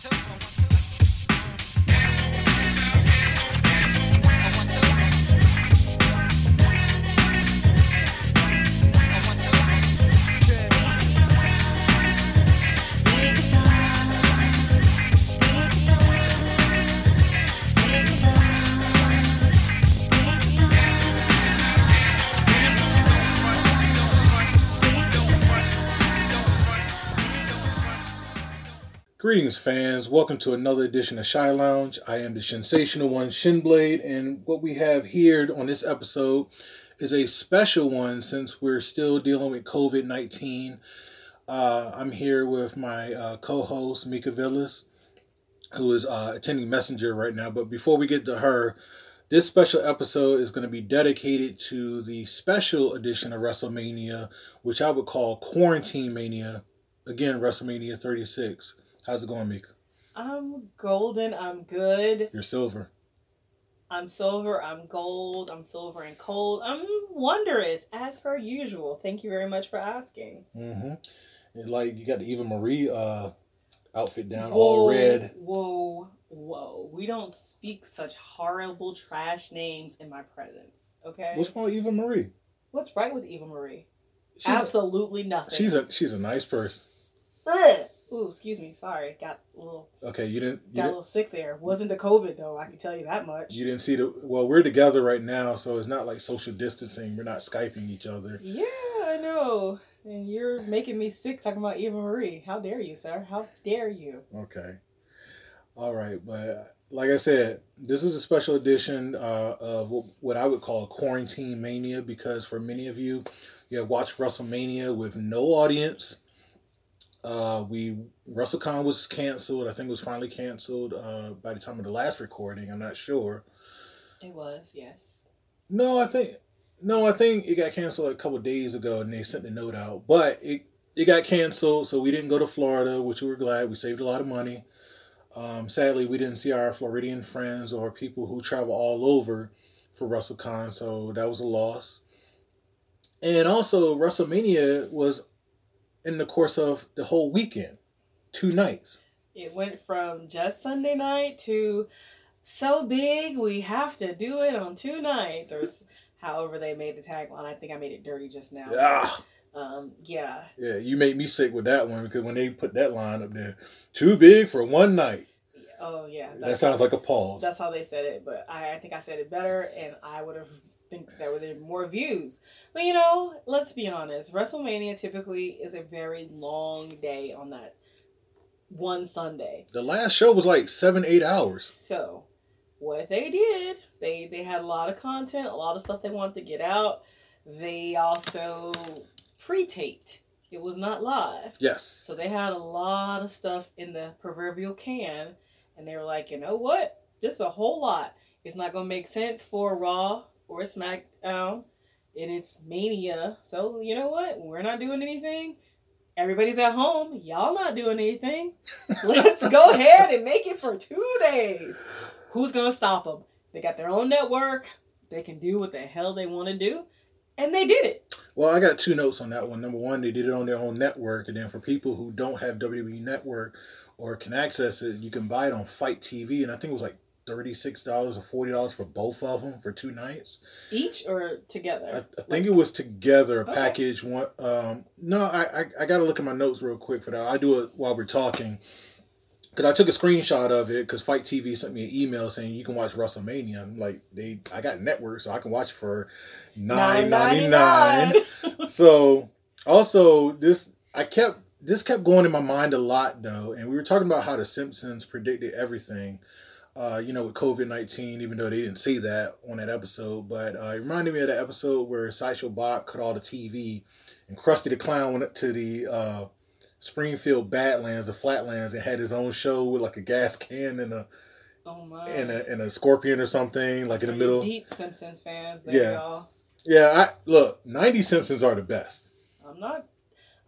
tiptoe. Greetings, fans. Welcome to another edition of Shy Lounge. I am the sensational one, Shinblade, and what we have here on this episode is a special one since we're still dealing with COVID 19. Uh, I'm here with my uh, co host, Mika Villas, who is uh, attending Messenger right now. But before we get to her, this special episode is going to be dedicated to the special edition of WrestleMania, which I would call Quarantine Mania. Again, WrestleMania 36. How's it going, Mika? I'm golden. I'm good. You're silver. I'm silver. I'm gold. I'm silver and cold. I'm wondrous as per usual. Thank you very much for asking. Mm-hmm. And like you got the Eva Marie uh, outfit down, whoa, all red. Whoa, whoa! We don't speak such horrible trash names in my presence. Okay. What's wrong with Eva Marie? What's right with Eva Marie? She's Absolutely a, nothing. She's a she's a nice person. Ugh. Ooh, excuse me. Sorry, got a little. Okay, you didn't. You got didn't, a little sick there. Wasn't the COVID though. I can tell you that much. You didn't see the. Well, we're together right now, so it's not like social distancing. We're not skyping each other. Yeah, I know. And you're making me sick talking about Eva Marie. How dare you, sir? How dare you? Okay. All right, but like I said, this is a special edition uh, of what I would call a quarantine mania because for many of you, you have watched WrestleMania with no audience uh, we WrestleCon was canceled. I think it was finally canceled uh, by the time of the last recording. I'm not sure. It was yes. No, I think no, I think it got canceled a couple days ago, and they sent the note out. But it it got canceled, so we didn't go to Florida, which we were glad. We saved a lot of money. Um, sadly, we didn't see our Floridian friends or people who travel all over for WrestleCon, so that was a loss. And also, WrestleMania was in the course of the whole weekend, two nights. It went from just Sunday night to so big we have to do it on two nights, or however they made the tagline. I think I made it dirty just now. Yeah. Um, yeah. Yeah, you made me sick with that one because when they put that line up there, too big for one night. Oh yeah, that sounds like a pause. That's how they said it, but I, I think I said it better, and I would have think that would have more views. But you know, let's be honest. WrestleMania typically is a very long day on that one Sunday. The last show was like seven, eight hours. So, what they did, they they had a lot of content, a lot of stuff they wanted to get out. They also pre-taped. It was not live. Yes. So they had a lot of stuff in the proverbial can, and they were like, you know what? Just a whole lot. It's not gonna make sense for Raw or SmackDown and it's Mania. So, you know what? We're not doing anything. Everybody's at home. Y'all not doing anything. Let's go ahead and make it for two days. Who's going to stop them? They got their own network. They can do what the hell they want to do. And they did it. Well, I got two notes on that one. Number one, they did it on their own network. And then for people who don't have WWE Network or can access it, you can buy it on FITE TV. And I think it was like thirty-six dollars or forty dollars for both of them for two nights. Each or together? I, I think like, it was together, okay. package one. Um, no, I, I I got to look at my notes real quick for that. I do it while we're talking. Cause I took a screenshot of it because FITE TV sent me an email saying you can watch WrestleMania. I'm like they, I got network, so I can watch it for nine ninety nine. so also this, I kept this kept going in my mind a lot though, and we were talking about how the Simpsons predicted everything uh, you know, with COVID 19, even though they didn't say that on that episode. But uh, it reminded me of that episode where Sideshow Bob cut all the TV and Krusty the Clown went to the uh, Springfield Badlands, the Flatlands, and had his own show with like a gas can and a. Oh my. And a, and a scorpion or something like That's in the middle. Deep Simpsons fans. yeah. Y'all. Yeah. I look. Ninety Simpsons are the best. I'm not.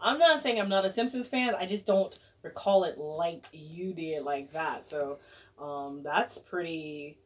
I'm not saying I'm not a Simpsons fan. I just don't recall it like you did like that. So um, that's pretty.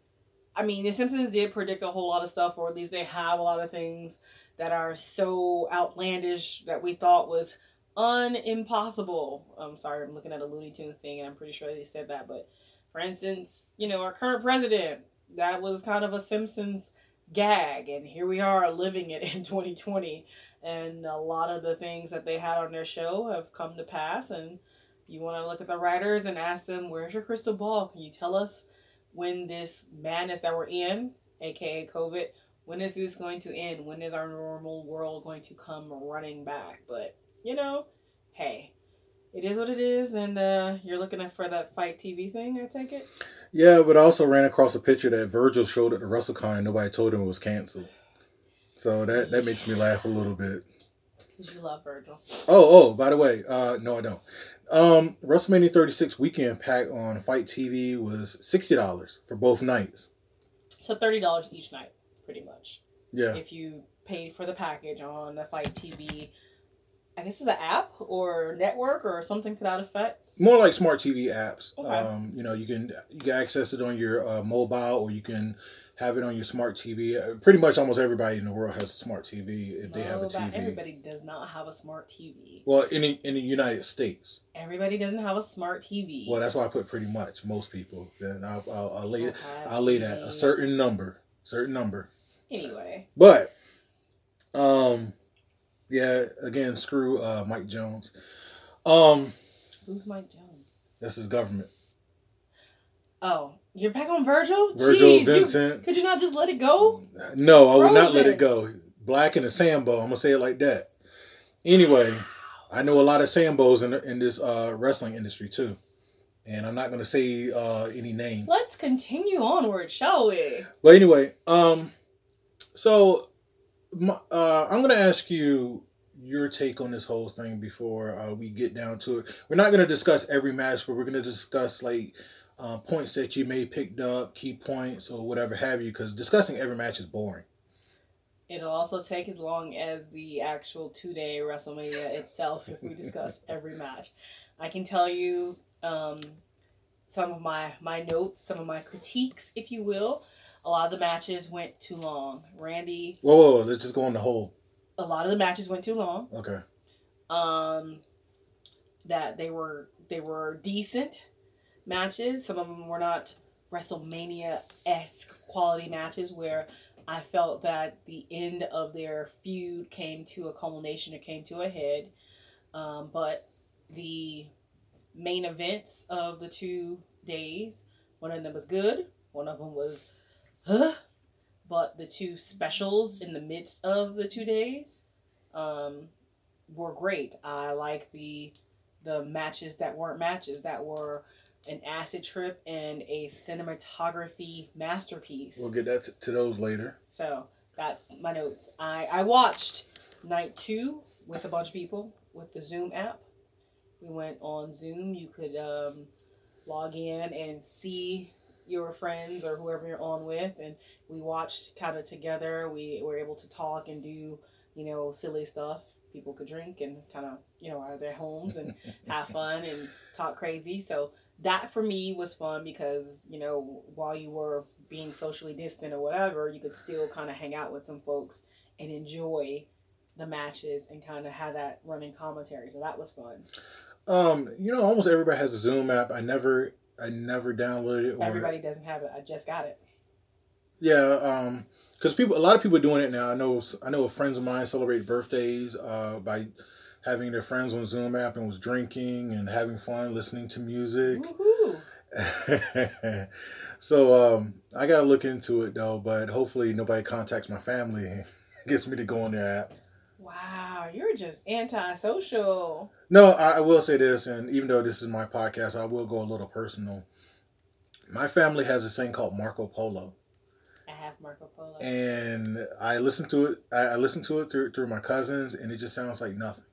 I mean, The Simpsons did predict a whole lot of stuff, or at least they have a lot of things that are so outlandish that we thought was unimpossible. I'm sorry, I'm looking at a Looney Tunes thing, and I'm pretty sure they said that. But for instance, you know, our current president, that was kind of a Simpsons gag, and here we are living it in 2020. And a lot of the things that they had on their show have come to pass. And you want to look at the writers and ask them, "Where's your crystal ball? Can you tell us when this madness that we're in, aka COVID?" When is this going to end? When is our normal world going to come running back? But you know, hey, it is what it is, and uh, you're looking for that FITE TV thing. I take it. Yeah, but I also ran across a picture that Virgil showed at the WrestleCon, and nobody told him it was canceled. So that that makes me laugh a little bit. Cause you love Virgil. Oh, oh, by the way, uh, no, I don't. Um, WrestleMania 36 weekend pack on FITE TV was sixty dollars for both nights. So thirty dollars each night, pretty much. Yeah. If you paid for the package on the FITE TV, I guess it's an app or network or something to that effect. More like smart TV apps. Okay. Um, you know, you can you can access it on your uh, mobile or you can have it on your smart TV. Uh, pretty much almost everybody in the world has a smart TV if they have a TV. Everybody does not have a smart TV. Well, in the, in the United States. Everybody doesn't have a smart TV. Well, that's why I put pretty much most people. Then I'll, I'll, I'll lay I'll lay that a certain number, certain number. Anyway, But, um, yeah, again, screw uh, Mike Jones. Um, who's Mike Jones? that's his government. Oh, you're back on Virgil. Virgil Jeez, you- Vincent. could you not just let it go? No, I would not let it go. Black and a Sambo. I'm gonna say it like that. Anyway, I know a lot of Sambos in in this uh, wrestling industry too, and I'm not gonna say uh, any names. Let's continue onward, shall we? But anyway, um, so my, uh, I'm gonna ask you your take on this whole thing before uh, we get down to it. We're not gonna discuss every match, but we're gonna discuss like uh, points that you may picked up, key points or whatever have you, because discussing every match is boring. It'll also take as long as the actual two day WrestleMania itself if we discuss every match. I can tell you um, some of my, my notes, some of my critiques, if you will. A lot of the matches went too long. Randy, Whoa, whoa, whoa let's just go on the whole. a lot of the matches went too long. Okay. Um, that they were they were decent matches. Some of them were not WrestleMania esque quality matches where I felt that the end of their feud came to a culmination or came to a head. Um, but the main events of the two days, one of them was good, one of them was, huh? But the two specials in the midst of the two days, um, were great. I like the the matches that weren't matches that were an acid trip and a cinematography masterpiece. We'll get that t- to those later. So that's my notes. I I watched night two with a bunch of people with the Zoom app. We went on Zoom. You could um, log in and see your friends or whoever you're on with, and we watched kind of together. We were able to talk and do you know silly stuff. People could drink and kind of you know out of their homes and have fun and talk crazy. So that for me was fun because you know while you were being socially distant or whatever, you could still kind of hang out with some folks and enjoy the matches and kind of have that running commentary. So that was fun. Um, you know, almost everybody has a Zoom app. I never, I never downloaded it. Or, Everybody doesn't have it. I just got it. Yeah, um, because people, a lot of people are doing it now. I know, I know, friends of mine celebrate birthdays uh, by having their friends on Zoom app and was drinking and having fun, listening to music. Woohoo! so um, I gotta look into it though. But hopefully nobody contacts my family and gets me to go on their app. Wow, you're just antisocial. No, I, I will say this, and even though this is my podcast, I will go a little personal. My family has this thing called Marco Polo. I have Marco Polo. and I listened to it. I, I listened to it through through my cousins, and it just sounds like nothing.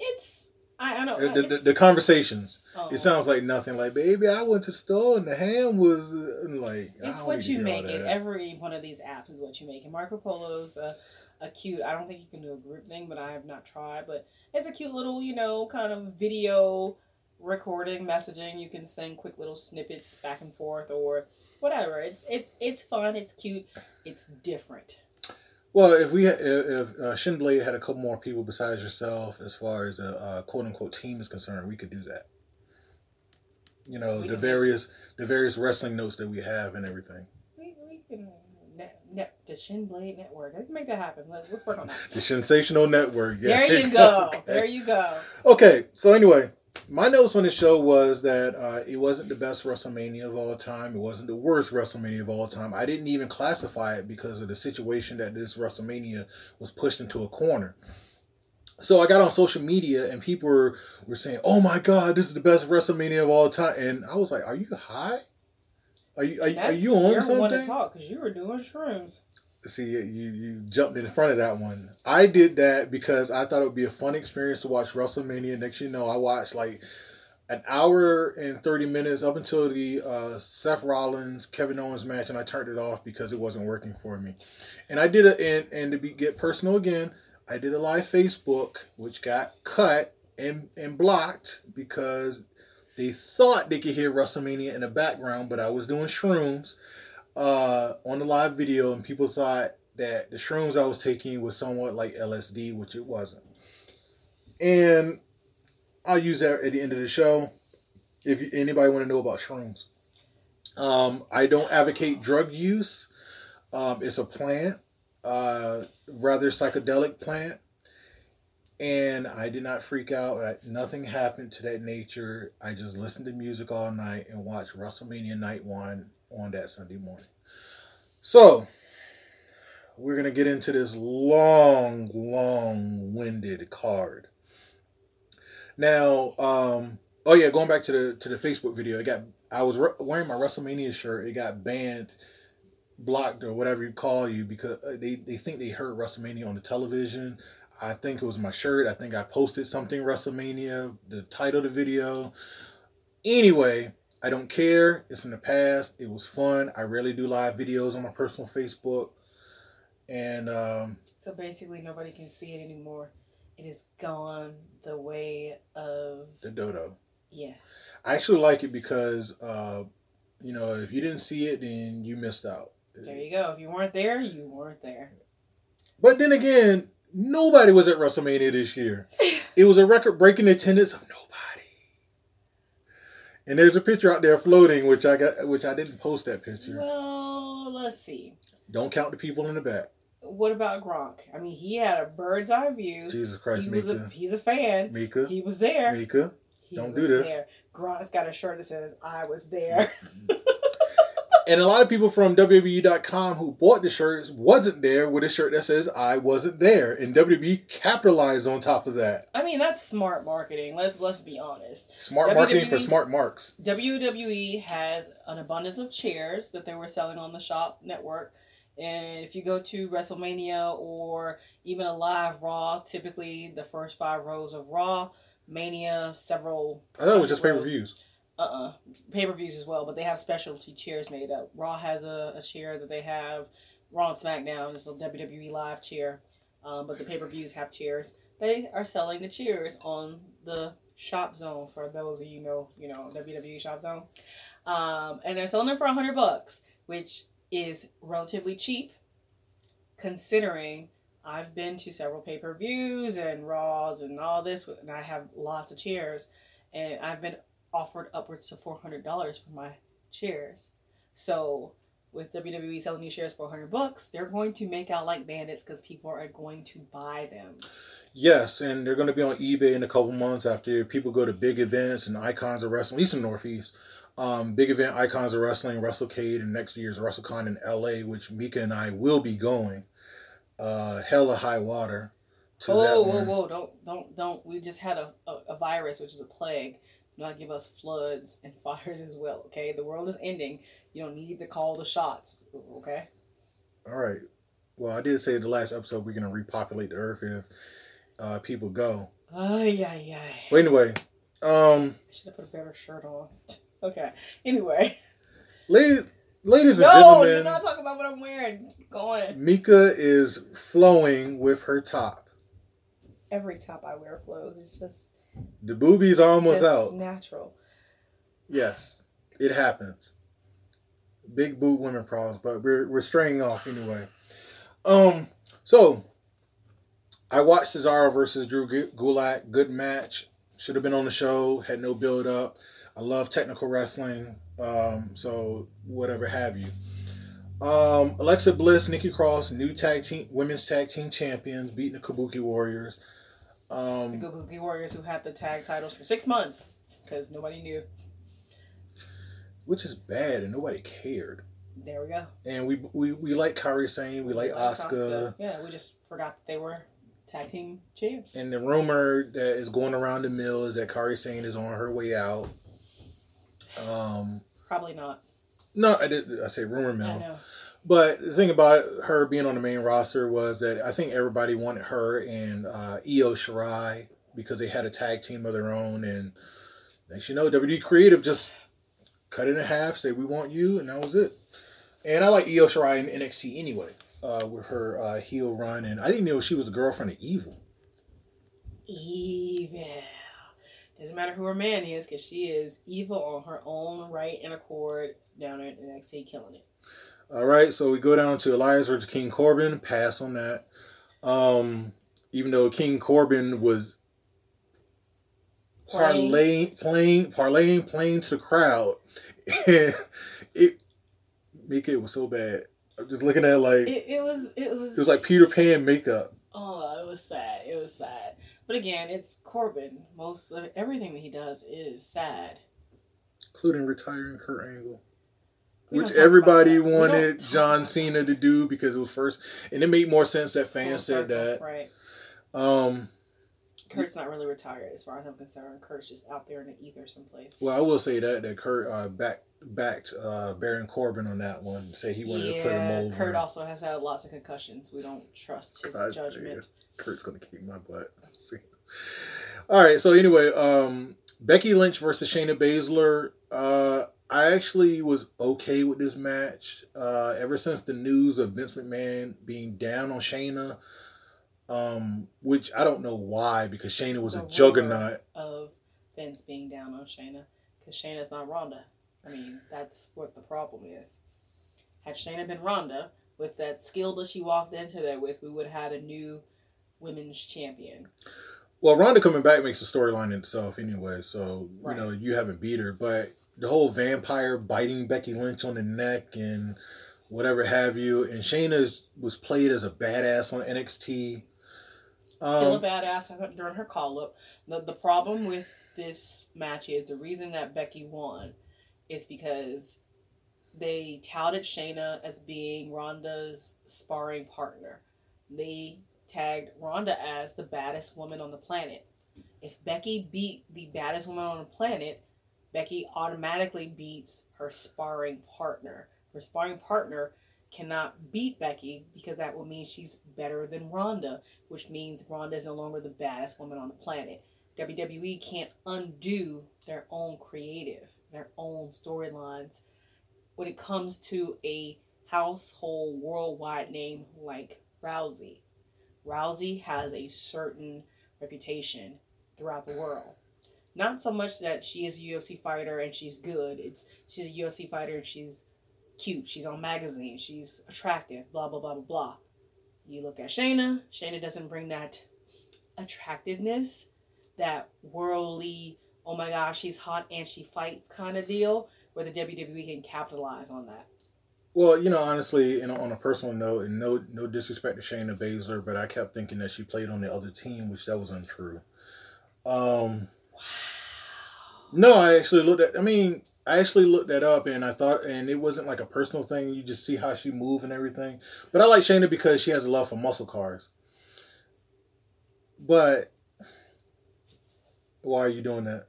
It's I, I don't The, know. the, it's- the conversations, oh. it sounds like nothing. Like, baby, I went to the store and the ham was uh," like. It's what you make it. Every one of these apps is what you make. And Marco Polo's a, a cute. I don't think you can do a group thing, but I have not tried. But it's a cute little, you know, kind of video recording messaging. You can send quick little snippets back and forth or whatever. It's it's it's fun. It's cute. It's different. Well, if we if, if uh, Shinblade had a couple more people besides yourself, as far as a uh, quote unquote team is concerned, we could do that. You know We the various the various wrestling notes that we have and everything. We, we can net, net, the Shin Blade Network. We can make that happen. Let's, let's work on that. The Sensational Network. Yeah. There you go. Okay. There you go. Okay, so anyway, my notes on the show was that uh, it wasn't the best WrestleMania of all time. It wasn't the worst WrestleMania of all time. I didn't even classify it because of the situation that this WrestleMania was pushed into a corner. So I got on social media and people were, were saying, "Oh my God, this is the best WrestleMania of all time," and I was like, "Are you high? Are you are, you- are you on something?" to talk because you were doing shrooms. See, you you jumped in front of that one. I did that because I thought it would be a fun experience to watch WrestleMania. Next, you know, I watched like an hour and thirty minutes up until the uh, Seth Rollins Kevin Owens match, and I turned it off because it wasn't working for me. And I did it, and and to be get personal again, I did a live Facebook, which got cut and and blocked because they thought they could hear WrestleMania in the background, but I was doing shrooms uh, on the live video, and people thought that the shrooms I was taking was somewhat like LSD, which it wasn't. And I'll use that at the end of the show. If anybody want to know about shrooms, um, I don't advocate drug use. Um, it's a plant, uh, rather psychedelic plant, and I did not freak out. I- Nothing happened to that nature. I just listened to music all night and watched WrestleMania Night One on that Sunday morning. So, we're going to get into this long, long winded card. Now, um, oh yeah, going back to the to the Facebook video, it got I was re- wearing my WrestleMania shirt. It got banned, blocked, or whatever you call you because uh, they they think they heard WrestleMania on the television. I think it was my shirt. I think I posted something WrestleMania, the title of the video. Anyway, I don't care. It's in the past. It was fun. I rarely do live videos on my personal Facebook. And um, So basically, nobody can see it anymore. It is gone the way of the dodo. yes. I actually like it because, uh, you know, if you didn't see it, then you missed out. There you go. If you weren't there, you weren't there. But then again, nobody was at WrestleMania this year. It was a record breaking attendance of nobody. And there's a picture out there floating, which I got, which I didn't post that picture. Well, let's see. Don't count the people in the back. What about Gronk? I mean, he had a bird's eye view. Jesus Christ, he was Mika, a he's a fan. Mika, He was there. Mika. He don't do this. There. Gronk's got a shirt that says "I was there." Mm. And a lot of people from WWE.com who bought the shirts wasn't there with a shirt that says "I wasn't there," and WWE capitalized on top of that. I mean, that's smart marketing. Let's let's be honest. Smart marketing for smart marks. WWE has an abundance of chairs that they were selling on the Shop Network. And if you go to WrestleMania or even a live Raw, typically the first five rows of Raw, Mania, several. I thought it was just pay per views. Uh uh Pay per views as well, but they have specialty chairs made up. Raw has a, a chair that they have. Raw and SmackDown is a WWE live chair. Um, but the pay per views have chairs. They are selling the chairs on the Shop Zone for those of you know, you know WWE Shop Zone, um, and they're selling them for a hundred bucks, which is relatively cheap, considering I've been to several pay per views and Raws and all this, and I have lots of chairs, and I've been offered upwards to four hundred dollars for my chairs. So with WWE selling these shares for hundred bucks, they're going to make out like bandits because people are going to buy them. Yes, and they're going to be on eBay in a couple months after people go to big events and icons of wrestling, at least in Northeast. Um, big event icons of wrestling, WrestleCade, and next year's WrestleCon in LA, which Mika and I will be going. Uh, hella high water to whoa, whoa, whoa! Don't, don't, don't. We just had a, a, a virus, which is a plague. Do not give us floods and fires as well. Okay, the world is ending. You don't need to call the shots. Okay. All right. Well, I did say in the last episode we're going to repopulate the earth if uh, people go. Oh, yeah, yeah. But anyway, um, I should have put a better shirt on. okay. Anyway. ladies, ladies and No, you're not talking about what I'm wearing. Go on. Mika is flowing with her top. Every top I wear flows. It's just, The boobies are almost just out. natural. Yes, it happens. Big boob women problems, but we're we're straying off anyway. Um, So, I watched Cesaro versus Drew Gulak. Good match. Should have been on the show. Had no build up. I love technical wrestling. Um, so whatever have you. Um, Alexa Bliss, Nikki Cross, new tag team, women's tag team champions, beating the Kabuki Warriors. Um, the Kabuki Warriors who had the tag titles for six months because nobody knew. Which is bad, and nobody cared. There we go. And we we, we like Kairi Sane, we, we like, like Asuka. Yeah, we just forgot that they were tag team champs. And the rumor that is going around the mill is that Kairi Sane is on her way out. Um, Probably not. No, I did. I say rumor mill. But the thing about her being on the main roster was that I think everybody wanted her and uh, Io Shirai because they had a tag team of their own. And next you know, WWE Creative just cut it in half, say we want you, and that was it. And I like Io Shirai in NXT anyway, uh, with her uh, heel run, and I didn't know she was the girlfriend of Evil. Evil. Doesn't matter who her man is, because she is evil on her own right and accord down at NXT, killing it. All right, so we go down to Elias versus King Corbin. Pass on that. Um, even though King Corbin was parlaying, playing, parlaying, playing to the crowd, and it it was so bad. I'm just looking at it like it, it was. It was. It was like Peter Pan makeup. Oh, it was sad. It was sad. But again, it's Corbin. Most of everything that he does is sad, including retiring Kurt Angle which everybody wanted John Cena to do because it was first, and it made more sense that fans said that. Right. Um, Kurt's not really retired, as far as I'm concerned. Kurt's just out there in the ether someplace. Well, I will say that that Kurt uh, back backed uh, Baron Corbin on that one. Say he wanted yeah, to put him over. Kurt also has had lots of concussions. We don't trust his God, judgment. Kurt's gonna kick my butt. See. All right. So anyway, um, Becky Lynch versus Shayna Baszler. Uh, I actually was okay with this match. Uh, ever since the news of Vince McMahon being down on Shayna, um, which I don't know why, because Shayna was the a juggernaut. Of Vince being down on Shayna, because Shayna's not Ronda. I mean, that's what the problem is. Had Shayna been Ronda, with that skill that she walked into there with, we would have had a new women's champion. Well, Ronda coming back makes a storyline in itself anyway, so right. you know you haven't beat her, but the whole vampire biting Becky Lynch on the neck and whatever have you. And Shayna was played as a badass on NXT. Still um, a badass during her call up. The, the problem with this match is the reason that Becky won is because they touted Shayna as being Ronda's sparring partner. They tagged Ronda as the baddest woman on the planet. If Becky beat the baddest woman on the planet, Becky automatically beats her sparring partner. Her sparring partner cannot beat Becky because that would mean she's better than Ronda, which means Ronda is no longer the baddest woman on the planet. WWE can't undo their own creative, their own storylines when it comes to a household worldwide name like Rousey. Rousey has a certain reputation throughout the world. Not so much that she is a UFC fighter and she's good. It's she's a UFC fighter and she's cute. She's on magazines. She's attractive. Blah blah blah blah blah. You look at Shayna. Shayna doesn't bring that attractiveness, that worldly. Oh my gosh, she's hot and she fights kind of deal. Where the WWE can capitalize on that. Well, you know, honestly, and on a personal note, and no no disrespect to Shayna Baszler, but I kept thinking that she played on the other team, which that was untrue. Um, no, I actually looked at. I mean, I actually looked that up, and I thought, and it wasn't like a personal thing. You just see how she move and everything. But I like Shayna because she has a love for muscle cars. But why are you doing that?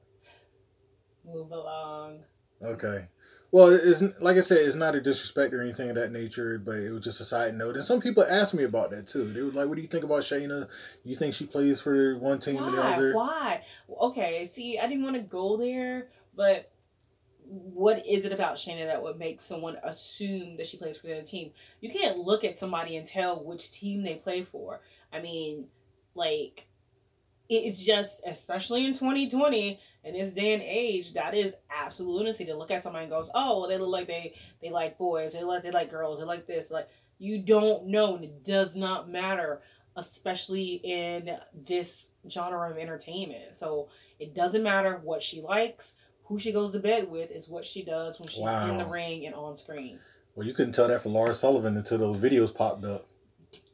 Move along. Okay. Well, it's like I said, it's not a disrespect or anything of that nature, but it was just a side note. And some people asked me about that too. They were like, "What do you think about Shayna? You think she plays for one team Why? and the other?" Why? Okay, see, I didn't want to go there, but what is it about Shayna that would make someone assume that she plays for the other team? You can't look at somebody and tell which team they play for. I mean, like it's just, especially in 2020, in this day and age, that is absolute lunacy to look at somebody and goes, oh, well, they look like they they like boys, they like they like girls, they like this, like you don't know, and it does not matter, especially in this genre of entertainment. So it doesn't matter what she likes, who she goes to bed with is what she does when she's wow. in the ring and on screen. Well, you couldn't tell that for Lars Sullivan until those videos popped up.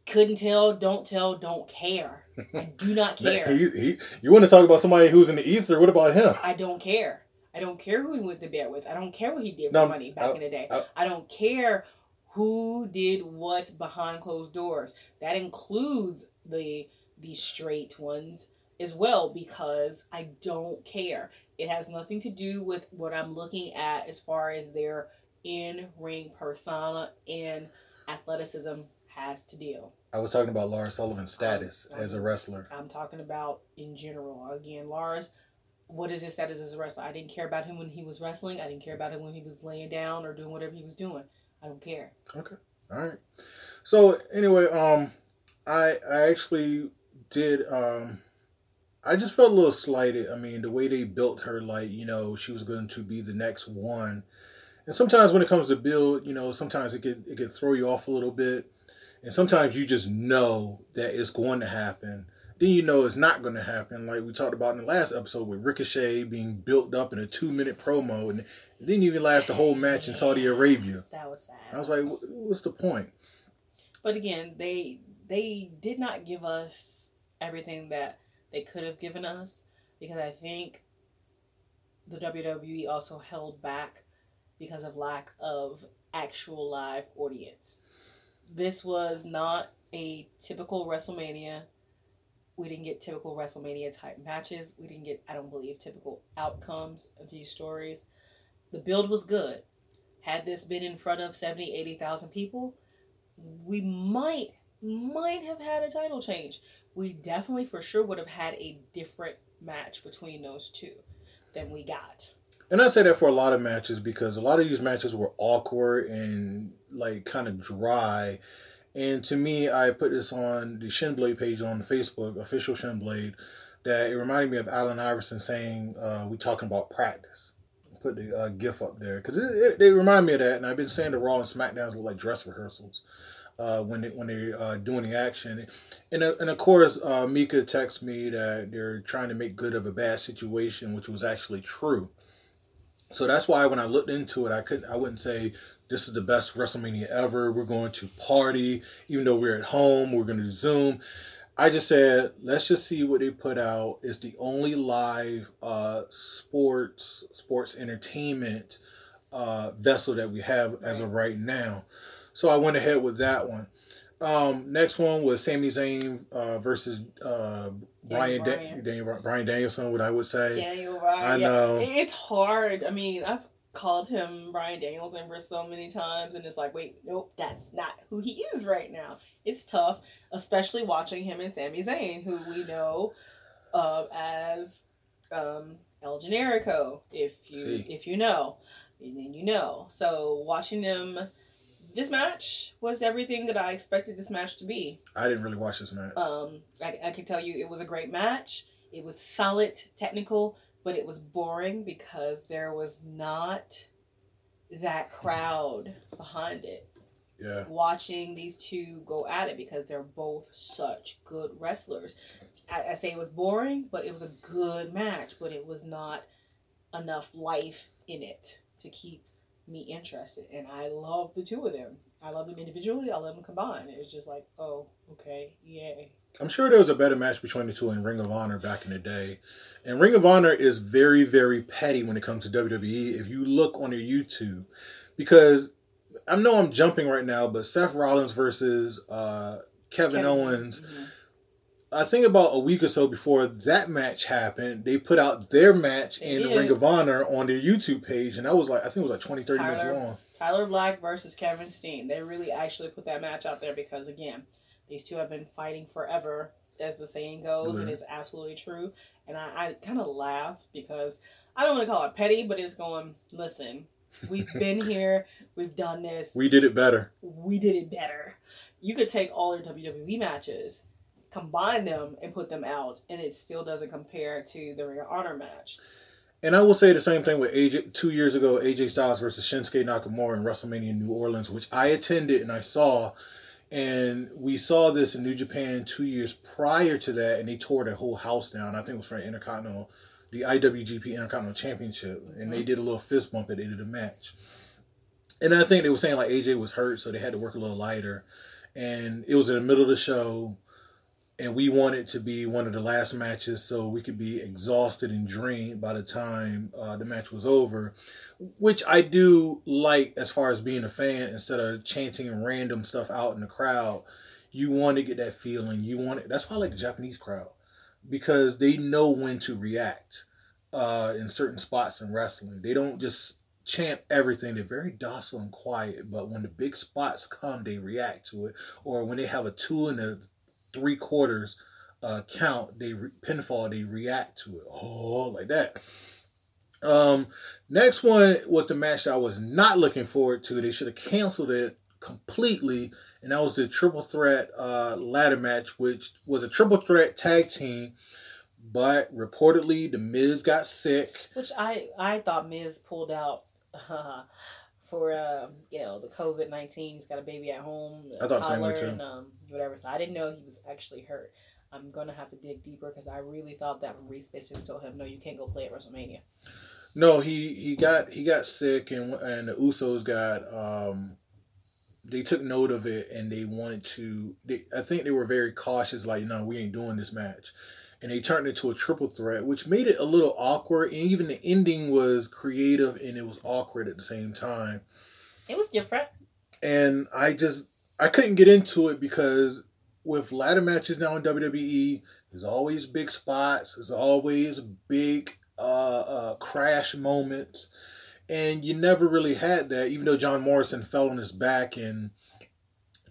Couldn't tell, don't tell, don't care. I do not care. he, he, you want to talk about somebody who's in the ether? What about him? I don't care. I don't care who he went to bed with. I don't care what he did for no, money back I, in the day. I, I don't care who did what behind closed doors. That includes the the straight ones as well because I don't care. It has nothing to do with what I'm looking at as far as their in ring persona and athleticism has to deal. I was talking about Lars Sullivan's status as a wrestler. I'm talking about in general. Again, Lars, what is his status as a wrestler? I didn't care about him when he was wrestling. I didn't care about him when he was laying down or doing whatever he was doing. I don't care. Okay. All right. So anyway, um, I I actually did um I just felt a little slighted. I mean, the way they built her, like, you know, she was going to be the next one. And sometimes when it comes to build, you know, sometimes it could it could throw you off a little bit. And sometimes you just know that it's going to happen. Then you know it's not going to happen. Like we talked about in the last episode with Ricochet being built up in a two minute promo and it didn't even last the whole match in Saudi Arabia. That was sad. I was like, what's the point? But again, they they did not give us everything that they could have given us because I think the WWE also held back because of lack of actual live audience. This was not a typical WrestleMania. We didn't get typical WrestleMania type matches. We didn't get, I don't believe, typical outcomes of these stories. The build was good. Had this been in front of 70, 80,000 people, we might might have had a title change. We definitely for sure would have had a different match between those two than we got. And I say that for a lot of matches because a lot of these matches were awkward and like kind of dry. And to me, I put this on the Shinblade page on Facebook, official Shinblade, that it reminded me of Allen Iverson saying, uh, "We talking about practice." Put the uh, GIF up there because they remind me of that, and I've been saying the Raw and SmackDowns were like dress rehearsals uh, when they when they're uh, doing the action. And uh, and of course, uh, Mika texts me that they're trying to make good of a bad situation, which was actually true. So that's why when I looked into it, I couldn't I wouldn't say this is the best WrestleMania ever. We're going to party, even though we're at home. We're going to Zoom. I just said, let's just see what they put out. It's the only live uh, sports sports entertainment uh, vessel that we have as of right now. So I went ahead with that one. Um, next one was Sami Zayn uh, versus uh, Brian, Daniel, Bryan. Da- Daniel, Bryan Danielson, what I would say. Daniel Bryan. I know. Yeah. It's hard. I mean, I've called him Bryan Danielson for so many times, and it's like, wait, nope, that's not who he is right now. It's tough, especially watching him and Sami Zayn, who we know uh, as um, El Generico, if you See. if you know, and then you know. So watching them this match was everything that I expected this match to be. I didn't really watch this match. Um, I, I can tell you it was a great match. It was solid, technical, but it was boring because there was not that crowd behind it. Yeah. Watching these two go at it because they're both such good wrestlers. I, I say it was boring, but it was a good match, but it was not enough life in it to keep me interested. And I love the two of them. I love them individually. I love them combined. It was just like, oh, okay, yay. I'm sure there was a better match between the two in Ring of Honor back in the day. And Ring of Honor is very, very petty when it comes to WWE. If you look on their YouTube, because I know I'm jumping right now, but Seth Rollins versus uh, Kevin, Kevin, Owens. Mm-hmm I think about a week or so before that match happened, they put out their match in the Ring of Honor on their YouTube page, and that was like I think it was like 20, 30 Tyler, minutes long. Tyler Black versus Kevin Steen. They really actually put that match out there because again, these two have been fighting forever, as the saying goes, mm-hmm. and it's absolutely true. And I, I kind of laugh because I don't want to call it petty, but it's going. Listen, we've been here, we've done this. We did it better. We did it better. You could take all your WWE matches combine them and put them out, and it still doesn't compare to the Ring of Honor match. And I will say the same thing with AJ. Two years ago, AJ Styles versus Shinsuke Nakamura in WrestleMania in New Orleans, which I attended and I saw. And we saw this in New Japan two years prior to that, and they tore the whole house down. I think it was for Intercontinental, the IWGP Intercontinental Championship, and they did a little fist bump at the end of the match. And I think they were saying like AJ was hurt, so they had to work a little lighter. And it was in the middle of the show and we wanted to be one of the last matches so we could be exhausted and drained by the time uh, the match was over which i do like as far as being a fan instead of chanting random stuff out in the crowd you want to get that feeling you want it that's why i like the japanese crowd because they know when to react uh, in certain spots in wrestling they don't just chant everything they're very docile and quiet but when the big spots come they react to it or when they have a two and a three quarters uh, count, they re- pinfall, they react to it. Oh, like that. Um, next one was the match I was not looking forward to. They should have canceled it completely, and that was the triple threat uh, ladder match, which was a triple threat tag team. But reportedly, the Miz got sick, which I I thought Miz pulled out. Uh, for um, you know the COVID nineteen. He's got a baby at home. I thought same way too. And, um, whatever. So I didn't know he was actually hurt. I'm gonna have to dig deeper because I really thought that when Reese basically told him, "No, you can't go play at WrestleMania." No, he he got he got sick and and the Usos got um they took note of it and they wanted to they, I think they were very cautious like no we ain't doing this match and they turned it into a triple threat, which made it a little awkward. And even the ending was creative and it was awkward at the same time. It was different. And I just I couldn't get into it because with ladder matches now in WWE, there's always big spots. There's always big uh, uh, crash moments, and you never really had that. Even though John Morrison fell on his back and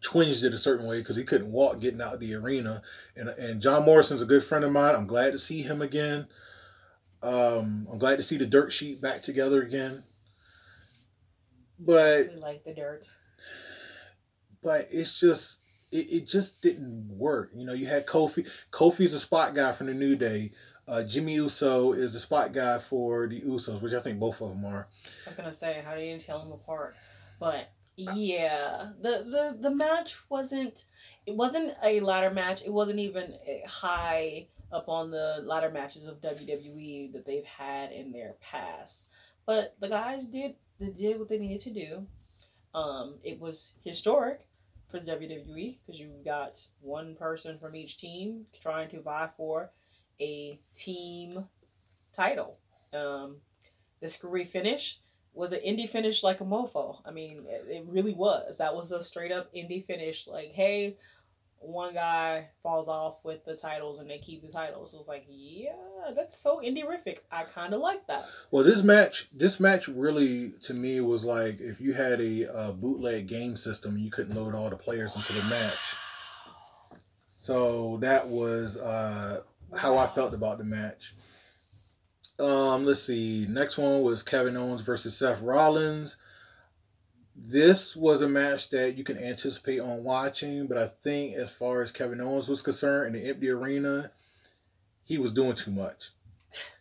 twinged it a certain way because he couldn't walk getting out the arena. And and John Morrison's a good friend of mine. I'm glad to see him again. Um, I'm glad to see the dirt sheet back together again. But we like the dirt. But it's just it, it just didn't work. You know, you had Kofi. Kofi's a spot guy from the New Day. Uh, Jimmy Uso is the spot guy for the Usos, which I think both of them are. I was gonna say, how do you tell them apart? But yeah, the the the match wasn't it wasn't a ladder match. It wasn't even high up on the ladder matches of WWE that they've had in their past. But the guys did they did what they needed to do. Um, it was historic for the WWE because you got one person from each team trying to vie for a team title. Um, the screwy finish was an indie finish like a mofo. I mean, it, really was. That was a straight up indie finish. Like, hey, one guy falls off with the titles and they keep the titles. It was like, yeah, that's so indie-rific. I kind of like that. Well, this match, this match really to me was like if you had a, a bootleg game system you couldn't load all the players into the match. So that was uh, how I felt about the match. Um, let's see. Next one was Kevin Owens versus Seth Rollins. This was a match that you can anticipate on watching, but I think as far as Kevin Owens was concerned in the empty arena, he was doing too much.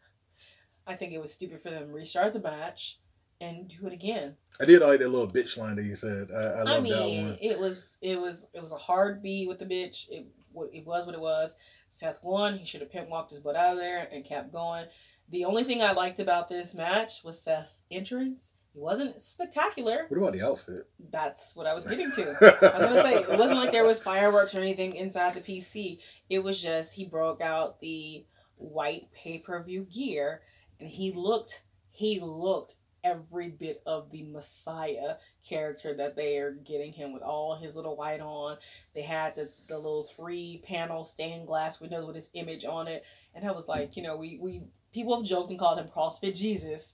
I think it was stupid for them to restart the match and do it again. I did like that little bitch line that you said. I, I love I mean, that one. It was it was it was a hard beat with the bitch. It it was what it was. Seth won. He should have pimp walked his butt out of there and kept going. The only thing I liked about this match was Seth's entrance. He wasn't spectacular. What about the outfit? That's what I was getting to. I was gonna say it wasn't like there was fireworks or anything inside the PC. It was just he broke out the white pay per view gear and he looked he looked every bit of the Messiah character that they are getting him with all his little white on. They had the, the little three panel stained glass windows with his image on it. And I was like, you know, we, we people have joked and called him CrossFit Jesus.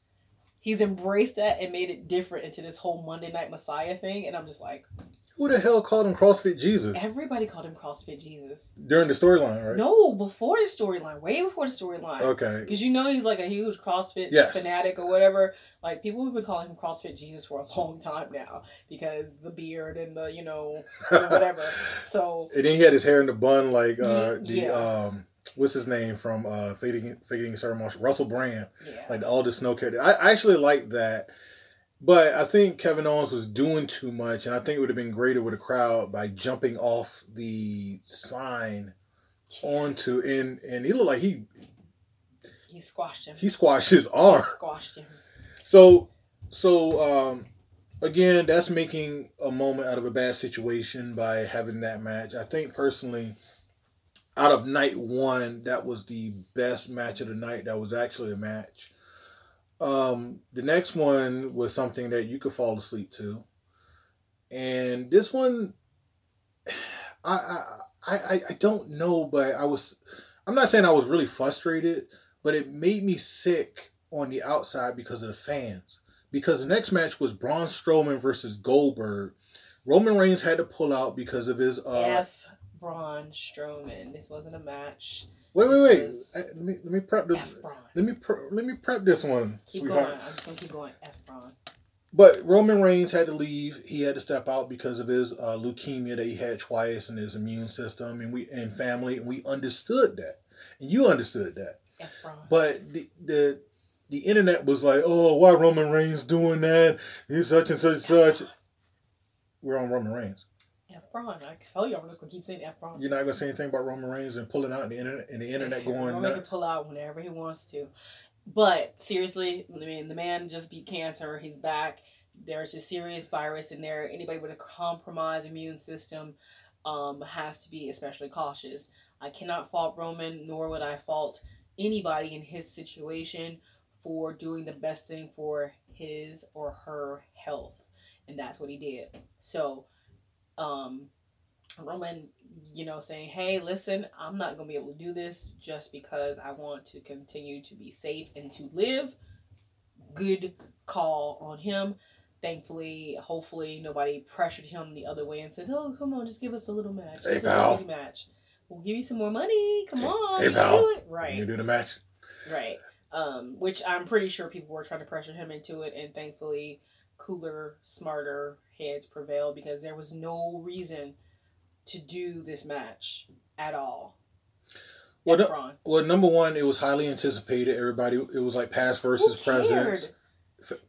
He's embraced that and made it different into this whole Monday Night Messiah thing, and I'm just like, Who the hell called him CrossFit Jesus Everybody called him CrossFit Jesus. during the storyline, right? No, before the storyline, way before the storyline. Okay. Because you know he's like a huge CrossFit Yes. fanatic or whatever. Like people have been calling him CrossFit Jesus for a long time now because the beard and the you know whatever. So And then he had his hair in the bun, like uh, the Yeah. um, what's his name from uh, Fading Fading Marshall, Russell Brand, yeah, like Aldous Snow character. I, I actually like that, but I think Kevin Owens was doing too much, and I think it would have been greater with a crowd by jumping off the sign onto and and he looked like he he squashed him. he squashed his arm. squashed him. So, so um, again, that's making a moment out of a bad situation by having that match. I think personally, out of night one, that was the best match of the night. That was actually a match. Um, the next one was something that you could fall asleep to, and this one, I I I, I- don't know, but I was. I'm not saying I was really frustrated, but it made me sick on the outside because of the fans. Because the next match was Braun Strowman versus Goldberg. Roman Reigns had to pull out because of his. Uh, F. Braun Strowman. This wasn't a match. Wait, wait, wait. Uh, Let me let me prep this. Let me pre- let me prep this one, Keep sweetheart. going. I'm just gonna keep going. Braun. But Roman Reigns had to leave. He had to step out because of his uh, leukemia that he had twice and his immune system and we and family. And we understood that, and you understood that. Braun. But the the the internet was like, "Oh, why Roman Reigns doing that? He's such and such and such." We're on Roman Reigns. F. Braun. I tell you, I'm just gonna keep saying F. Braun. You're not gonna say anything about Roman Reigns and pulling out in the internet and the internet going Roman can pull out whenever he wants to. But seriously, I mean, the man just beat cancer. He's back. There's a serious virus in there. Anybody with a compromised immune system um, has to be especially cautious. I cannot fault Roman, nor would I fault anybody in his situation for doing the best thing for his or her health. And that's what he did. So, um, Roman, you know, saying, hey, listen, I'm not going to be able to do this just because I want to continue to be safe and to live. Good call on him. Thankfully, hopefully, nobody pressured him the other way and said, oh, come on, just give us a little match. Hey, Just a pal. little match. We'll give you some more money. Come Hey- on. hey, you pal. do it." Right. You do the match. Right. Um, which I'm pretty sure people were trying to pressure him into it, and thankfully, cooler, smarter heads prevailed because there was no reason to do this match at all. Well, no- Well, number one, it was highly anticipated. Everybody, it was like past versus present.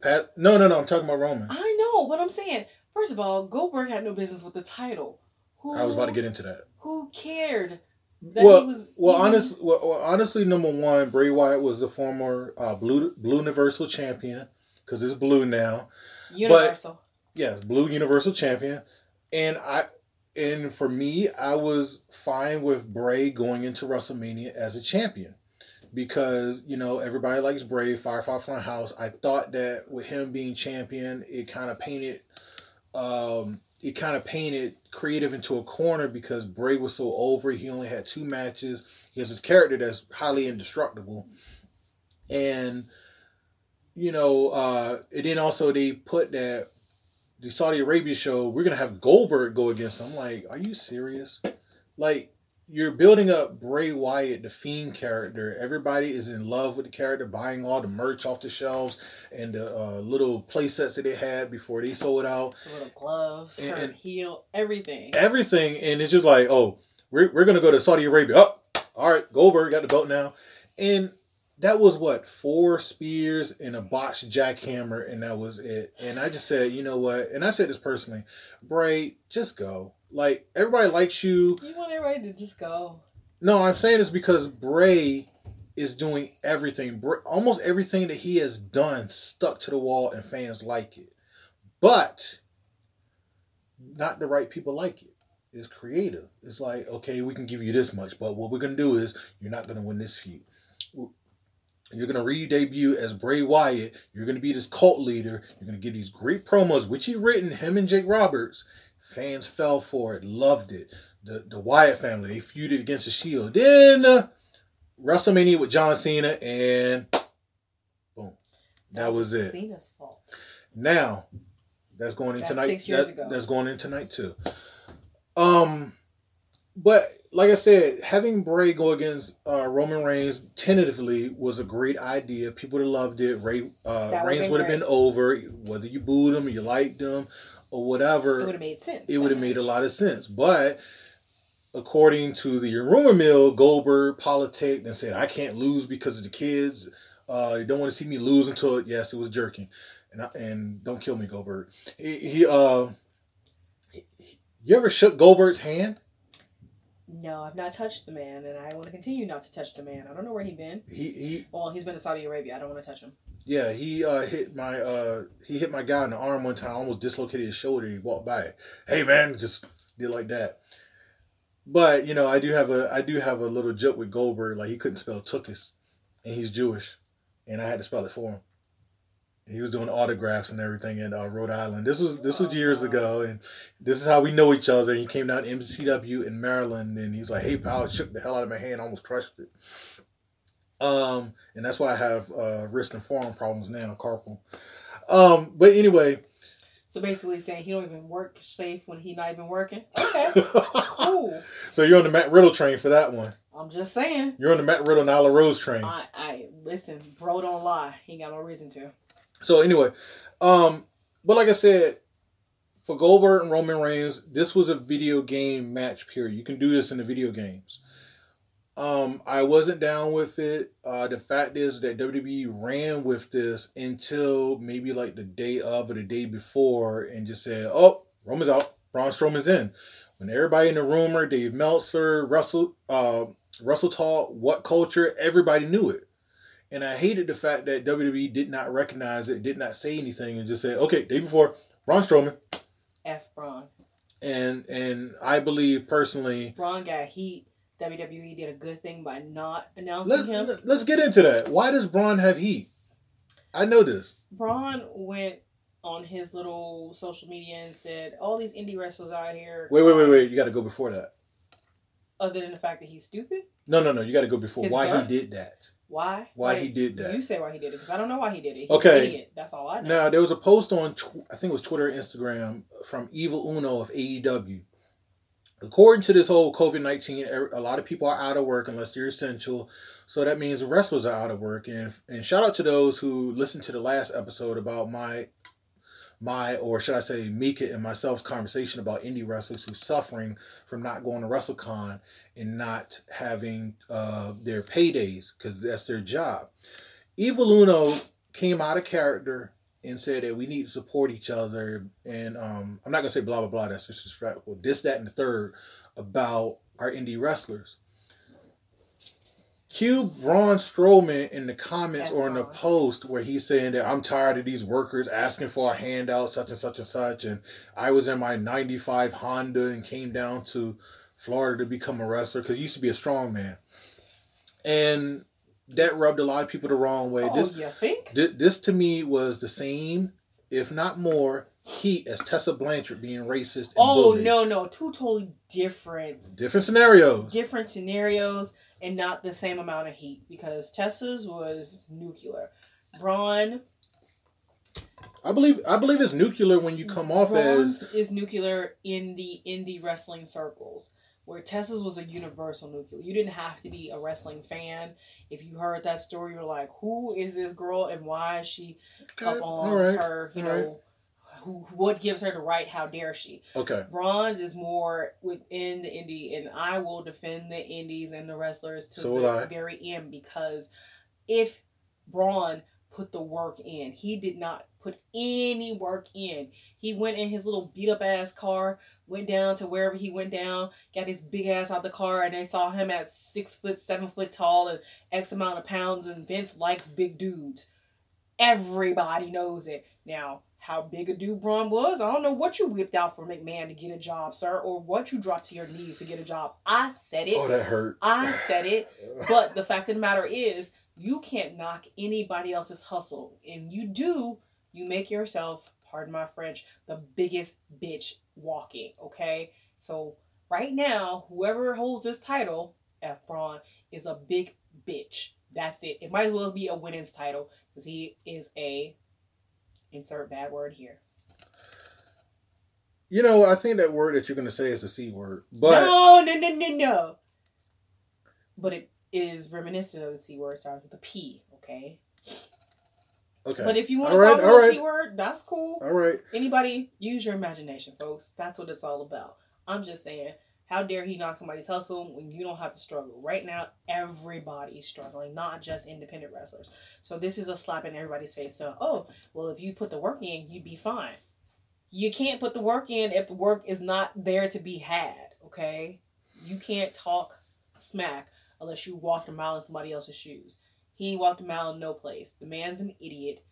Pat, no, no, no. I'm talking about Roman. I know, but I'm saying, first of all, Goldberg had no business with the title. Who, I was about to get into that. Who cared? That well, he was well, even- honest, well, well, honestly, number one, Bray Wyatt was the former uh, blue blue Universal Champion because it's blue now. Universal. Yes, blue Universal Champion, and I, and for me, I was fine with Bray going into WrestleMania as a champion because you know everybody likes Bray, Firefly House. I thought that with him being champion, it kind of painted, um, it kind of painted creative into a corner because Bray was so over. He only had two matches. He has this character that's highly indestructible, and you know, uh, and then also they put that the Saudi Arabia show, we're gonna have Goldberg go against him. I'm like, are you serious? Like, you're building up Bray Wyatt, the Fiend character. Everybody is in love with the character, buying all the merch off the shelves and the uh, little play sets that they had before they sold out. The little gloves, And- and- heel, everything. Everything, and it's just like, oh, we're, we're gonna go to Saudi Arabia. Oh, all right, Goldberg got the belt now, and that was what four spears and a botched jackhammer, and that was it. And I just said, you know what? And I said this personally, Bray, just go. Like everybody likes you. You want everybody to just go. No, I'm saying this because Bray is doing everything. Almost everything that he has done stuck to the wall, and fans like it. But not the right people like it. It's creative. It's like, okay, we can give you this much, but what we're gonna do is you're not gonna win this feud. You're gonna re-debut as Bray Wyatt. You're gonna be this cult leader. You're gonna give these great promos, which he written him and Jake Roberts. Fans fell for it, loved it. The the Wyatt family they feuded against the Shield. Then uh, WrestleMania with John Cena, and boom, that was it. Cena's fault. Now, That's going in That's tonight. six years that- ago. That's going in tonight too. Um, but like I said, having Bray go against uh, Roman Reigns tentatively was a great idea. People would have loved it. Ray uh, Reigns would have been over, whether you booed him or you liked him or whatever. It would have made sense. it would have made a lot of sense. But according to the rumor mill, Goldberg politicked and said, "I can't lose because of the kids. Uh, you don't want to see me lose until yes, it was jerking." And I, and don't kill me, Goldberg. He, he uh, you ever shook Goldberg's hand? No, I've not touched the man, and I want to continue not to touch the man. I don't know where he been. He he Well, he's been to Saudi Arabia. I don't want to touch him. yeah he uh hit my uh he hit my guy in the arm one time, almost dislocated his shoulder. He walked by. Hey man, just did like that. But you know, I do have a I do have a little joke with Goldberg. Like he couldn't spell Tukis, and he's Jewish, and I had to spell it for him. He was doing autographs and everything in uh, Rhode Island. This was this was years ago, and this is how we know each other. He came down to MCW in Maryland, and he's like, "Hey pal," shook the hell out of my hand, almost crushed it. Um, and that's why I have uh, wrist and forearm problems now, carpal. Um, but anyway, So basically, saying he don't even work safe when he not even working. Okay, cool. so you're on the Matt Riddle train for that one. I'm just saying. You're on the Matt Riddle Nyla Rose train. I, I listen, bro. Don't lie. He ain't got no reason to. So anyway, um, but like I said, for Goldberg and Roman Reigns, this was a video game match. Period. You can do this in the video games. Um, I wasn't down with it. Uh, the fact is that WWE ran with this until maybe like the day of or the day before, and just said, "Oh, Roman's out, Braun Strowman's in." When everybody in the rumor, Dave Meltzer, Russell, uh, WrestleTalk, What Culture, everybody knew it. And I hated the fact that WWE did not recognize it, did not say anything, and just said, "Okay, day before, Braun Strowman." F Braun. And and I believe personally, Braun got heat. WWE did a good thing by not announcing let's him. let's get into that. Why does Braun have heat? I know this. Braun went on his little social media and said, "All these indie wrestlers out here." Wait, wait, wait, wait. You got to go before that. Other than the fact that he's stupid, No, no, no. You got to go before His why he did that. Why? Why Like, he did that. You say why he did it because I don't know why he did it. He's Okay. That's all I know. Now there was a post on tw- I think it was Twitter, or Instagram from Evil Uno of AEW. According to this whole COVID nineteen, a lot of people are out of work unless they're essential. So that means wrestlers are out of work. And and shout out to those who listened to the last episode about my my or should I say Mika and myself's conversation about indie wrestlers who's suffering from not going to WrestleCon and not having uh, their paydays because that's their job. Evil Uno came out of character and said that we need to support each other. And um, I'm not gonna say blah blah blah. That's disrespectful. This, that, and the third about our indie wrestlers. Cue Braun Strowman in the comments or in the post where he's saying that I'm tired of these workers asking for a handout, such and such and such. And I was in my 95 Honda and came down to Florida to become a wrestler because he used to be a strong man. And that rubbed a lot of people the wrong way. oh, this, you think? Thi- This to me was the same, if not more, heat as Tessa Blanchard being racist. And Oh bullied. no, no, two totally different, Different scenarios. different scenarios, and not the same amount of heat because Tessa's was nuclear. Braun, I believe I believe it's nuclear when you come off Braun's as is nuclear in the indie wrestling circles. Where Tessa's was a universal nuclear. You didn't have to be a wrestling fan. If you heard that story, you're like, who is this girl and why is she up on right, her, you all know, right. who, what gives her the right, how dare she? Okay. Braun's is more within the indie, and I will defend the indies and the wrestlers to So the very end because if Braun put the work in, he did not put any work in. He went in his little beat up ass car, went down to wherever he went down, got his big ass out the car, and they saw him at six foot, seven foot tall, and X amount of pounds. And Vince likes big dudes. Everybody knows it. Now, how big a dude Braun was, I don't know what you whipped out for McMahon to get a job, sir, or what you dropped to your knees to get a job. I said it. Oh, that hurt. I said it. But the fact of the matter is, you can't knock anybody else's hustle. And you do, you make yourself, pardon my French, the biggest bitch walking, okay? So right now, whoever holds this title, Braun, is a big bitch. That's it. It might as well be a women's title because he is a insert bad word here. You know, I think that word that you're going to say is a c word, but no, no, no, no, no. But it is reminiscent of the c word. Starts with a p. Okay. Okay. But if you want to right, call it a right. c word, that's cool. all right. Anybody use your imagination, folks. That's what it's all about. I'm just saying, how dare he knock somebody's hustle when you don't have to struggle? Right now, everybody's struggling, not just independent wrestlers. So this is a slap in everybody's face. So, oh, well, if you put the work in, you'd be fine. You can't put the work in if the work is not there to be had. Okay, you can't talk smack unless you walked a mile in somebody else's shoes. He walked a mile in no place. The man's an idiot.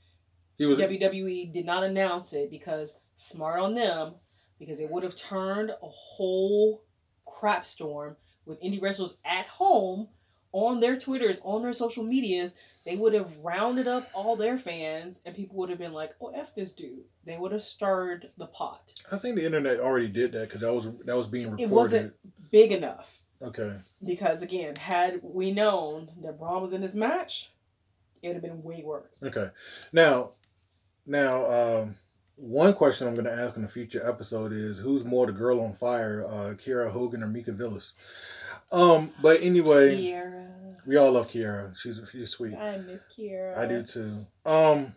He was WWE did not announce it because smart on them, because it would have turned a whole crap storm with indie wrestlers at home on their Twitters, on their social medias. They would have rounded up all their fans, and people would have been like, "Oh, f this dude." They would have stirred the pot. I think the internet already did that because that was that was being recorded. It wasn't big enough Okay. because, again, had we known that Braun was in this match, it would have been way worse. Okay. Now, now, um, one question I'm going to ask in a future episode is who's more the girl on fire, uh, Kiera Hogan or Mika Villas? Um, but anyway, Kiera, we all love Kiera. She's she's sweet. I miss Kiera. I do too. Um,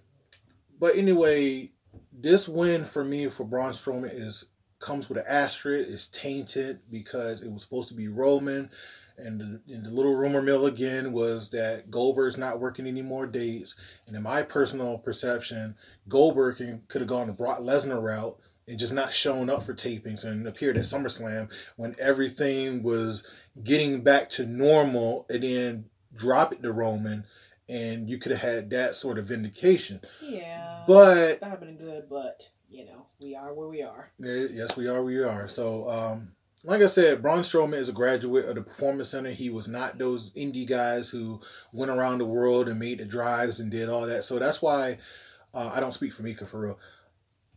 but anyway, this win for me for Braun Strowman is comes with an asterisk. It's tainted because it was supposed to be Roman, and the, and the little rumor mill again was that Goldberg's not working any more dates. And in my personal perception, Goldberg could have gone the Brock Lesnar route and just not shown up for tapings and appeared at SummerSlam when everything was getting back to normal, and then drop it to Roman and you could have had that sort of vindication. Yeah. But- that would have been good, but you know, we are where we are. Yes, we are. We are. So, um, like I said, Braun Strowman is a graduate of the Performance Center. He was not those indie guys who went around the world and made the drives and did all that. So that's why uh, I don't speak for Mika for real.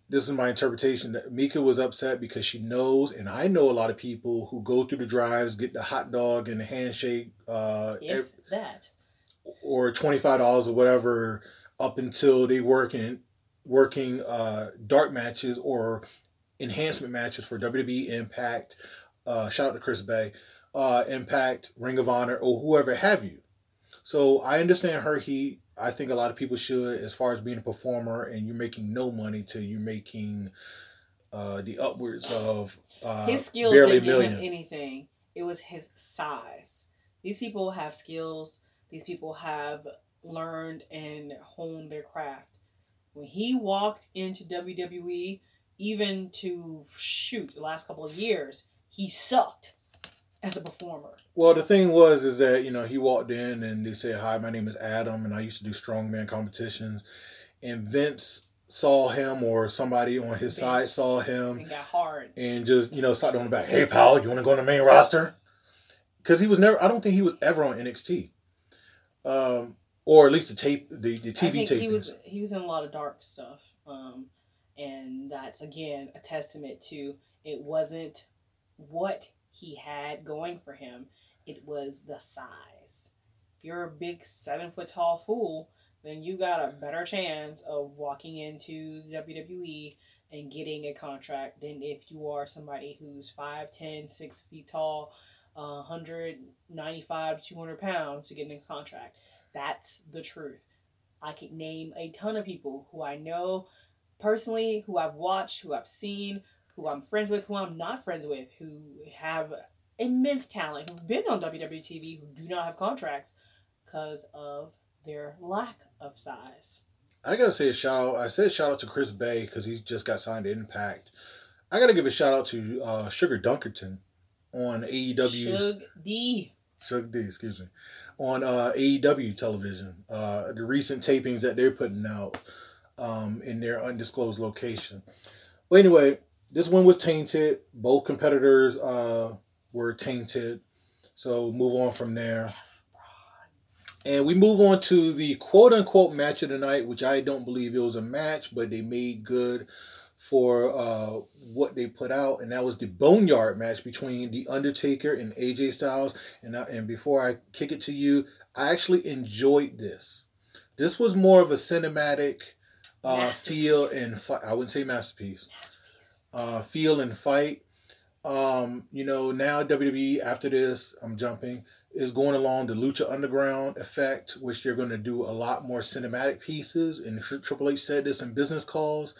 This is my interpretation that Mika was upset because she knows, and I know a lot of people who go through the drives, get the hot dog and the handshake, uh, If that. or twenty five dollars or whatever up until they working working uh, dark matches or enhancement matches for WWE Impact. Uh, shout out to Chris Bey, uh, Impact, Ring of Honor, or whoever have you. So I understand her heat. I think a lot of people should, as far as being a performer, and you're making no money till you're making uh, the upwards of uh, His skills barely didn't a give him anything. It was his size. These people have skills. These people have learned and honed their craft. When he walked into WWE, even to shoot the last couple of years, he sucked as a performer. Well, the thing was, is that you know he walked in and they said, "Hi, my name is Adam, and I used to do strongman competitions." And Vince saw him, or somebody on his Vince. side saw him, and got hard. and just you know started on the back. Hey, pal, you want to go on the main roster? Because he was never. I don't think he was ever on NXT, um, or at least the tape, the the TV I think tapings. he was he was in a lot of dark stuff, um, and that's again a testament to it wasn't what he had going for him; it was the size. If you're a big seven foot tall fool, then you got a better chance of walking into the WWE and getting a contract than if you are somebody who's 5'10", 6 feet tall, uh, 195 to 200 pounds to get in a contract. That's the truth. I could name a ton of people who I know personally, who I've watched, who I've seen, who I'm friends with, who I'm not friends with, who have immense talent, who've been on WWE TV, who do not have contracts because of their lack of size. I gotta say a shout out. I said shout out to Chris Bey because he just got signed to Impact. I gotta give a shout out to uh, Sugar Dunkerton on AEW. Shug D. Sugar D, excuse me, on uh, AEW television. Uh, the recent tapings that they're putting out um, in their undisclosed location. But anyway, this one was tainted. Both competitors uh, were tainted. So move on from there. And we move on to the quote unquote match of the night, which I don't believe it was a match, but they made good for uh, what they put out, and that was the Boneyard match between The Undertaker and AJ Styles. And I, and before I kick it to you, I actually enjoyed this. This was more of a cinematic uh, feel and fi- I wouldn't say masterpiece. Masterpiece. uh, feel and fight. Um, you know, now WWE after this, I'm jumping, is going along the Lucha Underground effect, which they're going to do a lot more cinematic pieces. And Triple H said this in business calls.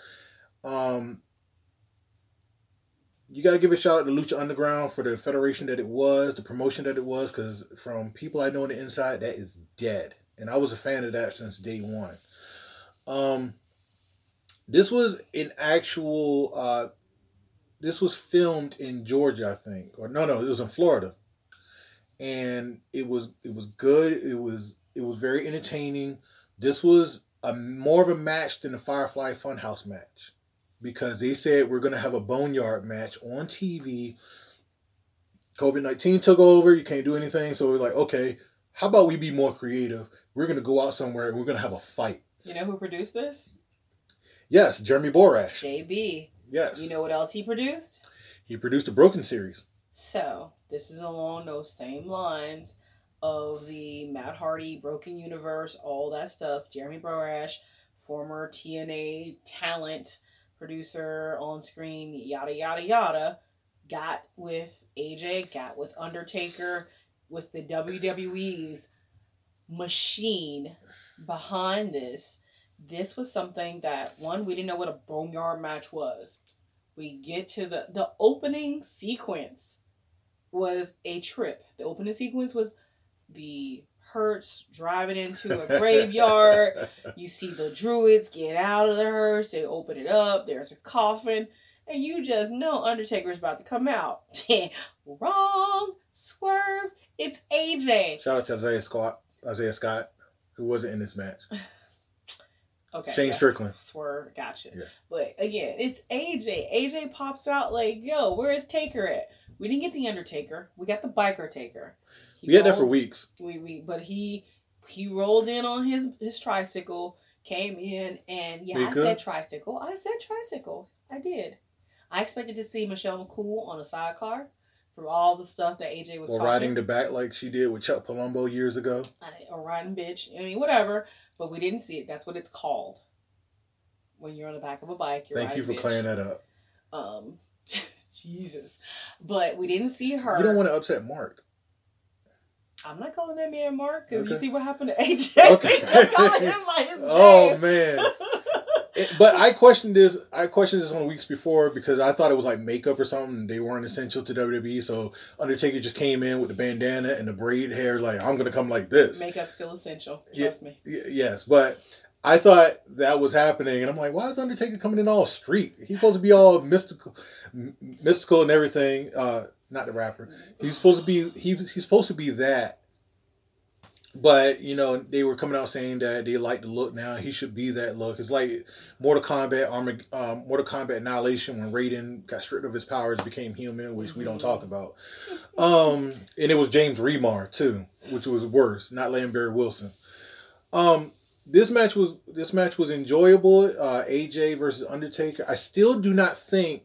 Um, you got to give a shout out to Lucha Underground for the federation that it was, the promotion that it was, because from people I know on the inside, that is dead. And I was a fan of that since day one. Um, this was an actual. Uh, this was filmed in Georgia, I think, or no, no, it was in Florida, and it was it was good. It was it was very entertaining. This was a more of a match than the Firefly Funhouse match because they said we're gonna have a boneyard match on TV. COVID nineteen took over. You can't do anything, so we're like, okay, how about we be more creative? We're gonna go out somewhere and we're gonna have a fight. You know who produced this? Yes, Jeremy Borash. JB. Yes. You know what else he produced? He produced the Broken series. So this is along those same lines of the Matt Hardy Broken Universe, all that stuff. Jeremy Borash, former TNA talent producer on screen, yada yada yada, got with AJ, got with Undertaker, with the WWE's machine behind this. This was something that one we didn't know what a boneyard match was. We get to the the opening sequence was a trip. The opening sequence was the hearse driving into a graveyard. you see the druids get out of the hearse, they open it up, there's a coffin, and you just know Undertaker's about to come out. Wrong swerve. It's AJ. Shout out to Isaiah Scott, Isaiah Scott, who wasn't in this match. Okay. Shane Strickland. Swerve, gotcha. Yeah. But again, it's AJ. AJ pops out like, yo, where is Taker at? We didn't get the Undertaker. We got the biker Taker. He We had that for weeks. We, we but he he rolled in on his his tricycle, came in, and yeah, I said tricycle. I said tricycle. I did. I expected to see Michelle McCool on a sidecar from all the stuff that AJ was Or talking. riding the back like she did with Chuck Palumbo years ago. A riding bitch. I mean, whatever. But we didn't see it. That's what it's called. When you're on the back of a bike, you're Thank you for riding clearing that up. Um, Jesus. But we didn't see her. You don't want to upset Mark. I'm not calling that man Mark because you see what happened to AJ. Okay. You're calling him by his Oh man. It- but I questioned this. I questioned this on weeks before because I thought it was like makeup or something. They weren't essential to WWE, so Undertaker just came in with the bandana and the braid hair. Like I'm gonna come like this. Makeup's still essential. Yeah. Trust me. Y- yes, but I thought that was happening, and I'm like, why is Undertaker coming in all street? He's supposed to be all mystical, m- mystical and everything. Uh, not the rapper. He's supposed to be. He, he's supposed to be that. But you know, they were coming out saying that they like the look now. He should be that look. It's like Mortal Kombat, Armag- um, Mortal Kombat Annihilation when Raiden got stripped of his powers, became human, which we don't talk about. Um, and it was James Remar too, which was worse. Not letting Barry Wilson. Um, this match was this match was enjoyable. Uh, AJ versus Undertaker. I still do not think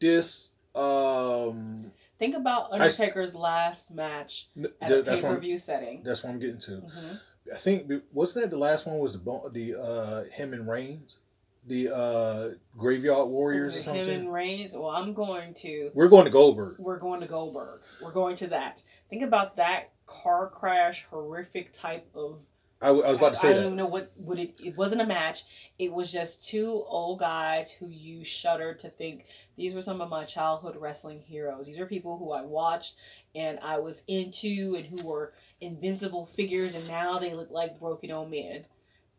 this. Um, Think about Undertaker's last match at a pay per view setting. that's what I'm getting to. Mhm. I think wasn't that the last one was the the uh, him and Reigns, the uh, Graveyard Warriors or something. him and Reigns? Well, I'm going to. We're going to Goldberg. We're going to Goldberg. We're going to that. Think about that car crash, horrific type of I, w- I was about to say I say don't even know what what it. It wasn't a match. It was just two old guys who you shudder to think these were some of my childhood wrestling heroes. These are people who I watched and I was into and who were invincible figures, and now they look like broken old men.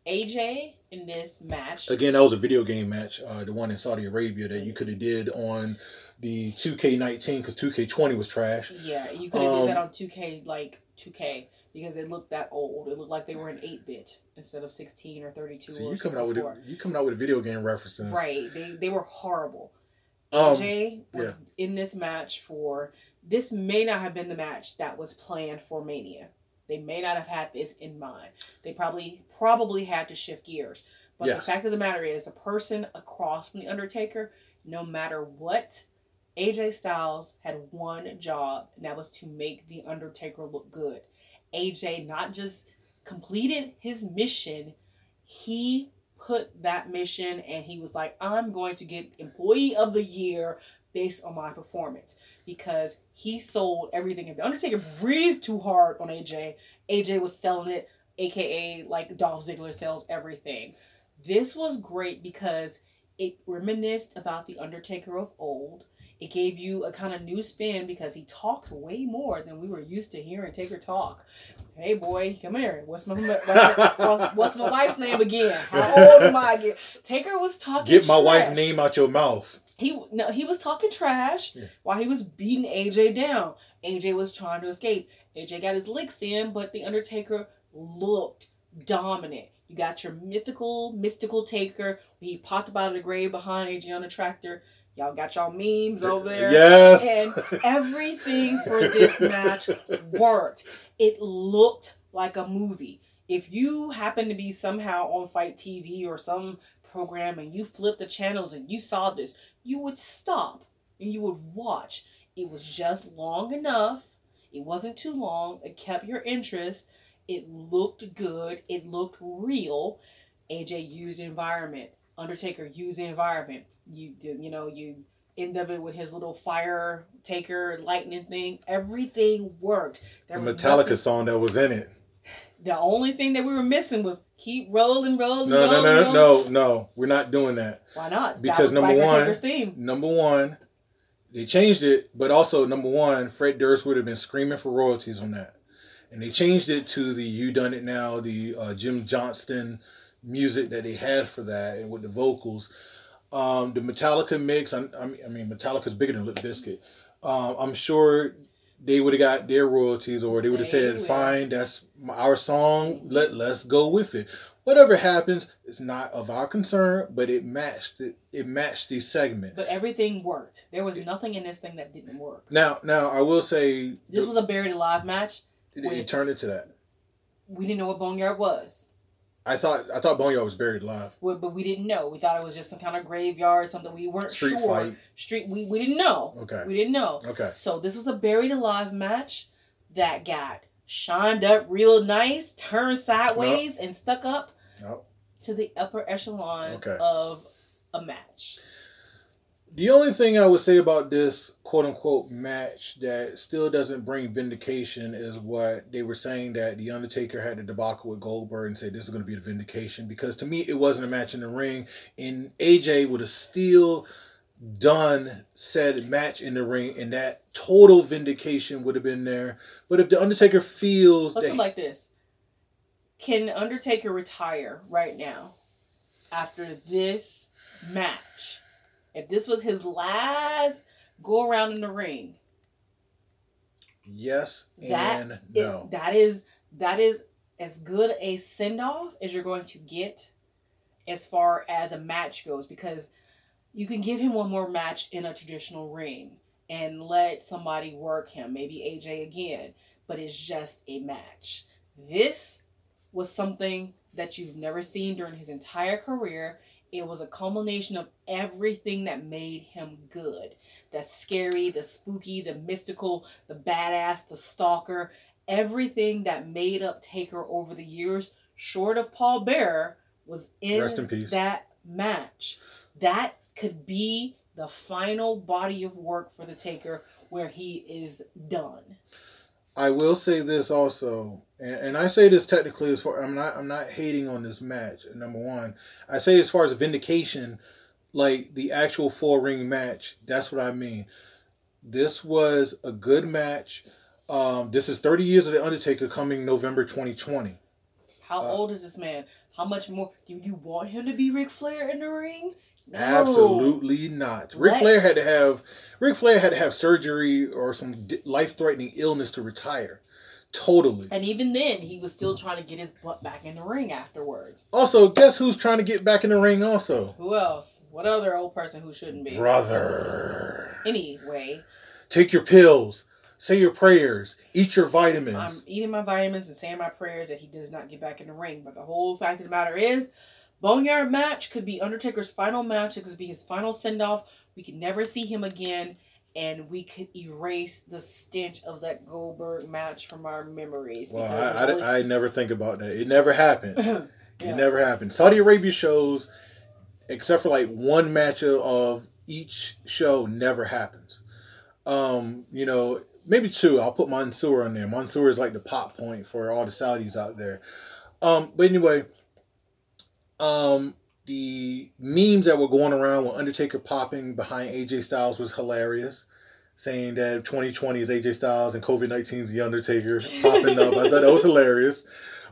AJ in this match. Again, that was a video game match, uh, the one in Saudi Arabia that you could have did on the 2K19 because 2K20 was trash. Yeah, you could have did that Um, on two K like two K because they looked that old. It looked like they were in eight bit instead of sixteen or thirty two So or you coming out with a, you coming out with video game references, Right. They they were horrible. Um, AJ was in this match for this may not have been the match that was planned for Mania. They may not have had this in mind. They probably probably had to shift gears. But the fact of the matter is the person across from the Undertaker, no matter what, AJ Styles had one job, and that was to make the Undertaker look good. AJ not just completed his mission, he put that mission and he was like, I'm going to get employee of the year based on my performance because he sold everything. If the Undertaker breathed too hard on AJ, AJ was selling it, aka like Dolph Ziggler sells everything. This was great because it reminisced about the Undertaker of old. It gave you a kind of new spin because he talked way more than we were used to hearing Taker talk. Hey boy, come here. What's my what's my wife's name again? How old am I again? Taker was talking. Get my trash. wife's name out your mouth. He no, he was talking trash yeah. while he was beating AJ down. AJ was trying to escape. AJ got his licks in, but the Undertaker looked dominant. You got your mythical, mystical Taker. He popped up out of the grave behind AJ on the tractor. Y'all got y'all memes over there. Yes. And everything for this match worked. It looked like a movie. If you happen to be somehow on FITE TV or some program and you flip the channels and you saw this, you would stop and you would watch. It was just long enough. It wasn't too long. It kept your interest. It looked good. It looked real. AJ used environment. Undertaker used the environment. You did, you know, you end of it with his little fire taker lightning thing. Everything worked. There the Metallica nothing, song that was in it. The only thing that we were missing was keep rolling, rolling. No, rolling, no, no, rolling. no, no. We're not doing that. Why not? Because number one, number one, they changed it, but also number one, Fred Durst would have been screaming for royalties on that, and they changed it to the "You Done It Now," the uh, Jim Johnston music that they had for that and with the vocals. Um, the Metallica mix, I, I mean, Metallica's bigger than Limp Bizkit. Um, I'm sure they would have got their royalties or they would have said, fine, that's our song, let, let's go with it. Whatever happens, it's not of our concern, but it matched it. It matched the segment. But everything worked. There was nothing in this thing that didn't work. Now, now I will say this the, was a buried alive match. It, it turned into that. We didn't know what Boneyard was. I thought I thought Boneyard was buried alive. Well, but we didn't know. We thought it was just some kind of graveyard, something we weren't Street sure. Fight. Street. We we didn't know. Okay. We didn't know. Okay. So this was a buried alive match that got shined up real nice, turned sideways, nope. and stuck up nope. to the upper echelons okay. of a match. The only thing I would say about this quote unquote match that still doesn't bring vindication is what they were saying that The Undertaker had the debacle with Goldberg and said this is going to be the vindication because to me it wasn't a match in the ring and AJ would have still done said match in the ring and that total vindication would have been there. But if The Undertaker feels. Let's that like this Can Undertaker retire right now after this match? If this was his last go around in the ring. Yes that and no. Is, that is that is as good a send off as you're going to get as far as a match goes because you can give him one more match in a traditional ring and let somebody work him, maybe AJ again, but it's just a match. This was something that you've never seen during his entire career. It was a culmination of everything that made him good. The scary, the spooky, the mystical, the badass, the stalker, everything that made up Taker over the years, short of Paul Bearer, was in, in that match. That could be the final body of work for the Taker where he is done. I will say this also, and, and I say this technically as far I'm not I'm not hating on this match. Number one, I say as far as vindication, like the actual four ring match. That's what I mean. This was a good match. Um, this is 30 years of the Undertaker coming November 2020. How uh, old is this man? How much more do you want him to be Ric Flair in the ring? No. Absolutely not. Ric Flair had to have Ric Flair had to have surgery or some life threatening illness to retire. Totally. And even then, he was still trying to get his butt back in the ring afterwards. Also, guess who's trying to get back in the ring? Also, who else? What other old person who shouldn't be? Brother. Anyway, take your pills. Say your prayers. Eat your vitamins. I'm eating my vitamins and saying my prayers that he does not get back in the ring. But the whole fact of the matter is, Boneyard match could be Undertaker's final match. It could be his final send off. We could never see him again, and we could erase the stench of that Goldberg match from our memories. Well, I, I. I, never think about that. It never happened. Yeah. It never happened. Saudi Arabia shows, except for like one match of each show, never happens. Um, you know, maybe two. I'll put Mansoor on there. Mansoor is like the pop point for all the Saudis out there. Um, but anyway, um, the memes that were going around with Undertaker popping behind AJ Styles was hilarious. Saying that 2020 is AJ Styles and COVID 19 is the Undertaker popping up. I thought that was hilarious.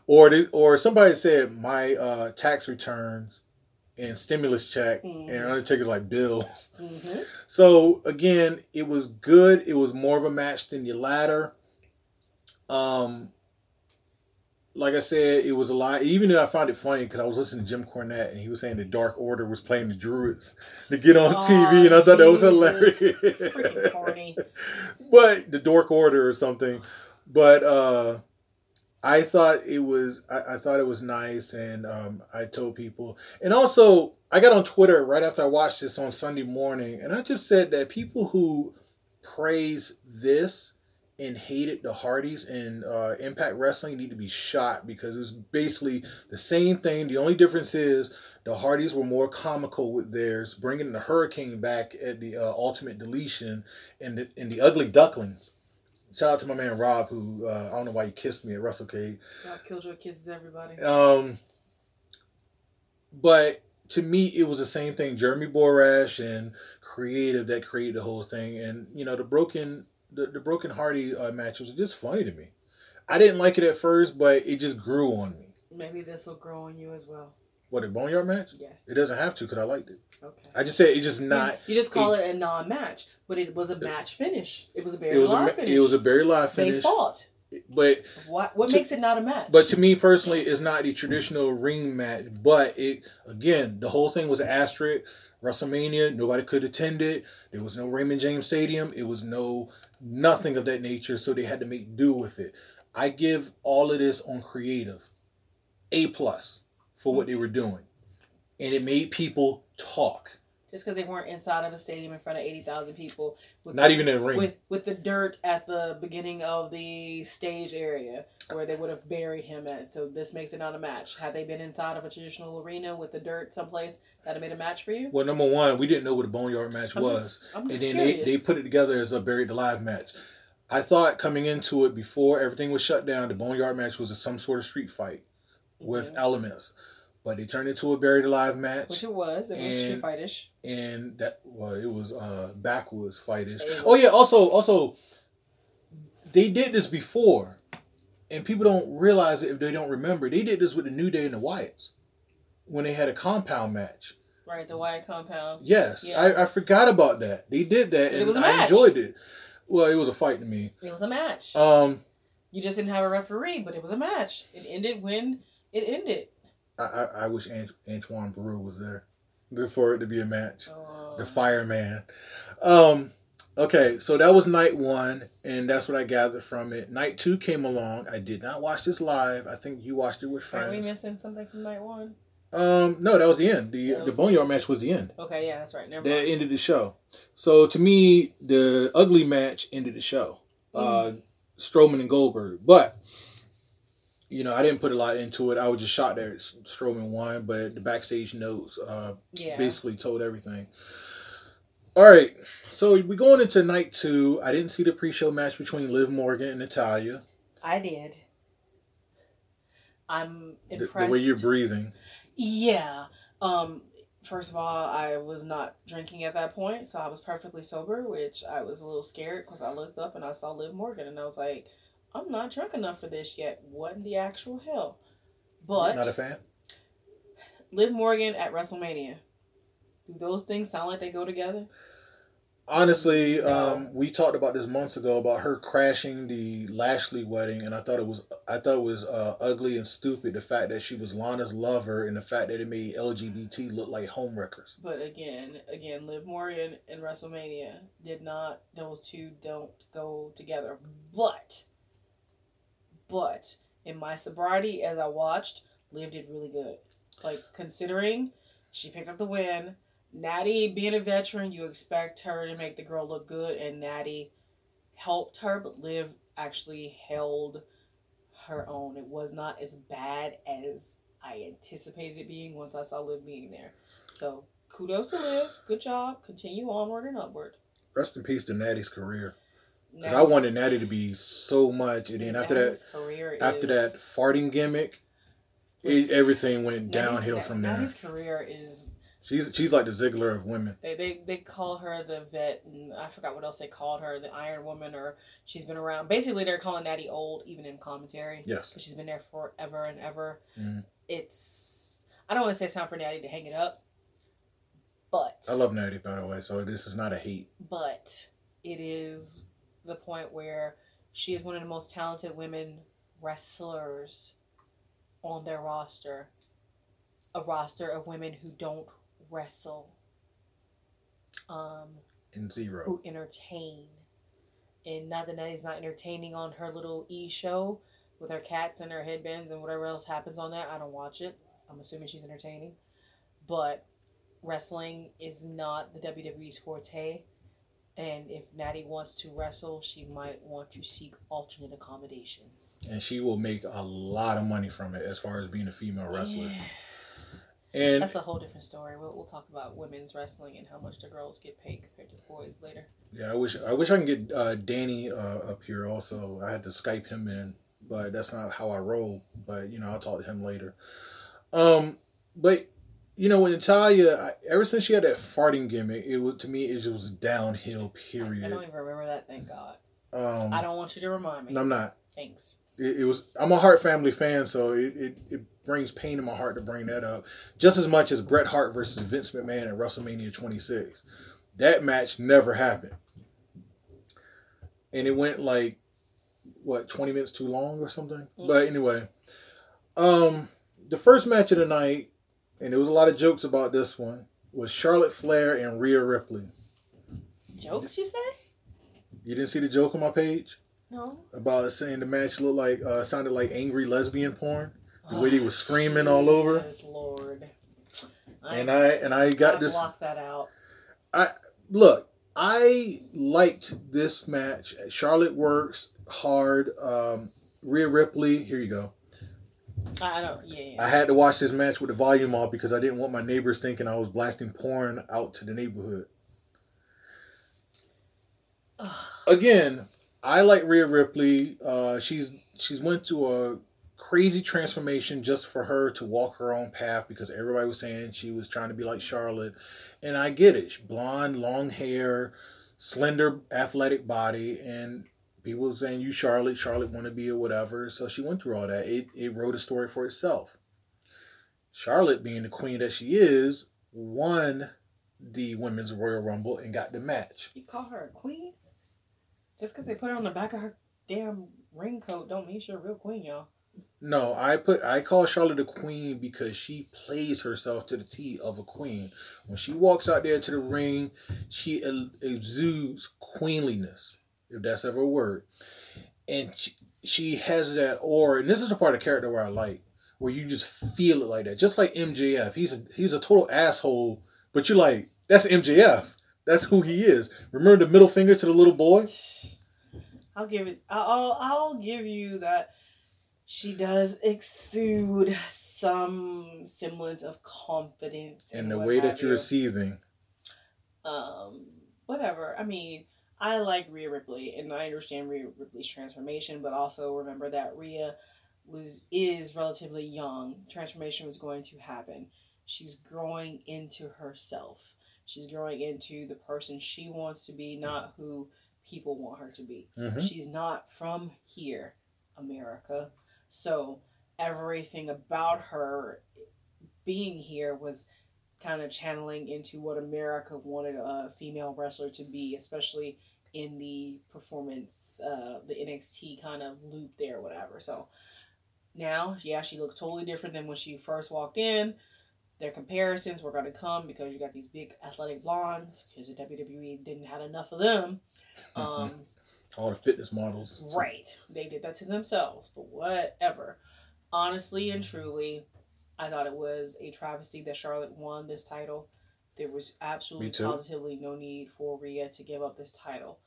Or they, or somebody said my uh, tax returns and stimulus check Mhm. and Undertaker's like bills. hmm So again, it was good. It was more of a match than the latter. Um, like I said, it was a lot. Even though I found it funny because I was listening to Jim Cornette and he was saying the Dark Order was playing the Druids to get on Oh, TV, and I thought that was hilarious. Freaking corny. but the Dark Order or something. But uh, I thought it was I, I thought it was nice, and um, I told people, and also I got on Twitter right after I watched this on Sunday morning, and I just said that people who praise this and hated the Hardys and uh, Impact Wrestling need to be shot because it's basically the same thing. The only difference is the Hardys were more comical with theirs, bringing the Hurricane back at the uh, Ultimate Deletion, and the, and the Ugly Ducklings. Shout out to my man Rob, who uh, I don't know why he kissed me at WrestleCade. Rob Killjoy kisses everybody. Um, but to me, it was the same thing. Jeremy Borash and creative that created the whole thing, and you know the broken the, the broken Hardy uh, match was just funny to me. I didn't like it at first, but it just grew on me. Maybe this will grow on you as well. What a boneyard match? Yes. It doesn't have to because I liked it. Okay. I just said it's just not. You just call it, a non-match, but it was a match finish. It was a It very was a live finish. it was a very live they fought. But What what To- makes it not a match? But to me personally, it's not the traditional ring match. But it again, the whole thing was an asterisk. WrestleMania, nobody could attend it. There was no Raymond James Stadium. It was no nothing of that nature. So they had to make do with it. I give all of this on creative, a plus for what they were doing, and it made people talk. Just because they weren't inside of a stadium in front of eighty thousand people, with Not even in a ring. with with the dirt at the beginning of the stage area where they would have buried him at. So this makes it not a match. Had they been inside of a traditional arena with the dirt someplace, that'd have made a match for you. Well, number one, we didn't know what a boneyard match I'm was. just, and then they, curious. they put it together as a buried alive match. I thought coming into it before everything was shut down, the boneyard match was a, some sort of street fight with Mhm. elements, but they turned it to a buried alive match, which it was. It was street and- fightish. and that well, it was uh backwoods fightish. Oh yeah, also also they did this before, and people don't realize it if they don't remember. They did this with the New Day and the Wyatts when they had a compound match. Right, the Wyatt compound. Yes, Yeah. I, I forgot about that. They did that, But it and was a I match. enjoyed it. Well, it was a fight to me. It was a match. Um, you just didn't have a referee, but it was a match. It ended when it ended. I, I, I wish Ant- Antoine Brew was there for it to be a match. Uh, The fireman. Um, okay, so that was night one, and that's what I gathered from it. Night two came along. I did not watch this live. I think you watched it with friends. Aren't we missing something from night one? Um, no, that was the end. The the boneyard match was the end. Okay, yeah, that's right. Never That mind. ended the show. So to me, the ugly match ended the show. Uh, Strowman and Goldberg, but you know I didn't put a lot into it. I was just shocked that Strowman won, but the backstage notes uh, Yeah. basically told everything. All right, so we're going into night two. I didn't see the pre-show match between Liv Morgan and Natalya. I did. I'm The, the way you're breathing. Yeah. Um. First of all, I was not drinking at that point, so I was perfectly sober, which I was a little scared because I looked up and I saw Liv Morgan, and I was like, "I'm not drunk enough for this yet. What in the actual hell?" But Not a fan. Liv Morgan at WrestleMania. Do those things sound like they go together? Honestly, um, we talked about this months ago about her crashing the Lashley wedding, and I thought it was I thought it was uh, ugly and stupid. The fact that she was Lana's lover, and the fact that it made LGBT look like homewreckers. But again, again, Liv Morgan and WrestleMania did not; those two don't go together. But, but in my sobriety, as I watched, Liv did really good. Like considering she picked up the win. Natty being a veteran, you expect her to make the girl look good, and Natty helped her, but Liv actually held her own. It was not as bad as I anticipated it being once I saw Liv being there. So kudos to Liv. Good job. Continue onward and upward. Rest in peace to Natty's career. 'Cause I wanted Natty to be so much, and then after that, after that farting gimmick, it, everything went Natty's- downhill from there. Natty's career is She's she's like the Ziggler of women. They, they they call her the vet, and I forgot what else they called her, the Iron Woman, or she's been around. Basically, they're calling Natty old, even in commentary. Yes. She's been there forever and ever. Mhm. It's I don't want to say it's time for Natty to hang it up, but I love Natty by the way, so this is not a hate. but it is the point where she is one of the most talented women wrestlers on their roster. A roster of women who don't wrestle. Um, In zero. who entertain. And not that Natty's not entertaining on her little E show with her cats and her headbands and whatever else happens on that. I don't watch it. I'm assuming she's entertaining. But wrestling is not the WWE's forte. And if Natty wants to wrestle, she might want to seek alternate accommodations. And she will make a lot of money from it as far as being a female wrestler. And That's a whole different story. We'll, we'll talk about women's wrestling and how much the girls get paid compared to the boys later. yeah, I wish I wish I can get uh, Danny uh, up here also. I had to Skype him in, but that's not how I roll. But you know, I'll talk to him later. Um, but you know, when Natalya, I, ever since she had that farting gimmick, it was to me it just was downhill. Period. I don't even remember that, thank God. um, I don't want you to remind me. and I'm not. Thanks. it, it was I'm a Hart family fan, so it, it, it brings pain in my heart to bring that up. Just as much as Bret Hart versus Vince McMahon at WrestleMania 26. That match never happened. And it went like what, 20 minutes too long or something? But anyway, um the first match of the night, and there was a lot of jokes about this one, was Charlotte Flair and Rhea Ripley. Jokes, you say? You didn't see the joke on my page? No. about saying the match looked like uh, sounded like angry lesbian porn. The way they was screaming all over. Lord. And I and I got I this. block that out. I Look, I liked this match. Charlotte works hard. Um, Rhea Ripley. Here you go. I don't. Yeah. yeah. I had to watch this match with the volume off because I didn't want my neighbors thinking I was blasting porn out to the neighborhood. Again, I like Rhea Ripley. Uh, she's she's went through a crazy transformation just for her to walk her own path because everybody was saying she was trying to be like Charlotte, and I get it. She blonde, long hair, slender, athletic body, and people saying you Charlotte, Charlotte want to be or whatever. So she went through all that. It it wrote a story for itself. Charlotte, being the queen that she is, won the women's Royal Rumble and got the match. You call her a queen? Just because they put her on the back of her damn ring coat don't mean she's a real queen, y'all. No, I put I call Charlotte a queen because she plays herself to the T of a queen. When she walks out there to the ring, she exudes queenliness, if that's ever a word. And she, she has that aura, and this is the part of the character where I like, where you just feel it like that. Just like MJF, he's a he's a total asshole, but you're like, that's MJF. That's who he is. Remember the middle finger to the little boy? I'll give it. I'll I'll give you that. She does exude some semblance of confidence, And the way that you're you. receiving. um whatever i mean i like Rhea ripley and i understand Rhea ripley's transformation but also remember that Rhea was is relatively young. Transformation was going to happen. She's growing into herself. She's growing into the person she wants to be not who people want her to be. Mhm. she's not from here america. So everything about her being here was kind of channeling into what America wanted a female wrestler to be, especially in the performance, uh, the NXT kind of loop there, whatever. So now, yeah, she looked totally different than when she first walked in. Their comparisons were going to come because you got these big athletic blondes because the WWE didn't have enough of them. Um, All the fitness models. Right. They did that to themselves, but whatever. Honestly and truly, I thought it was a travesty that Charlotte won this title. There was absolutely positively no need for Rhea to give up this title.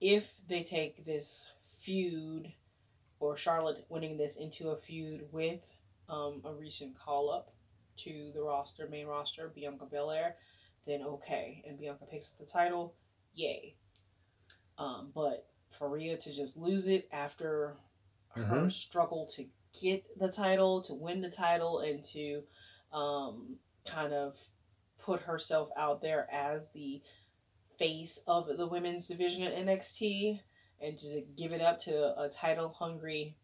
If they take this feud or Charlotte winning this into a feud with um, a recent call up to the roster, main roster, Bianca Belair, then okay. And Bianca picks up the title, yay. Um, but for Rhea to just lose it after her Mhm. struggle to get the title, to win the title, and to um, kind of put herself out there as the face of the women's division at NXT and to give it up to a title hungry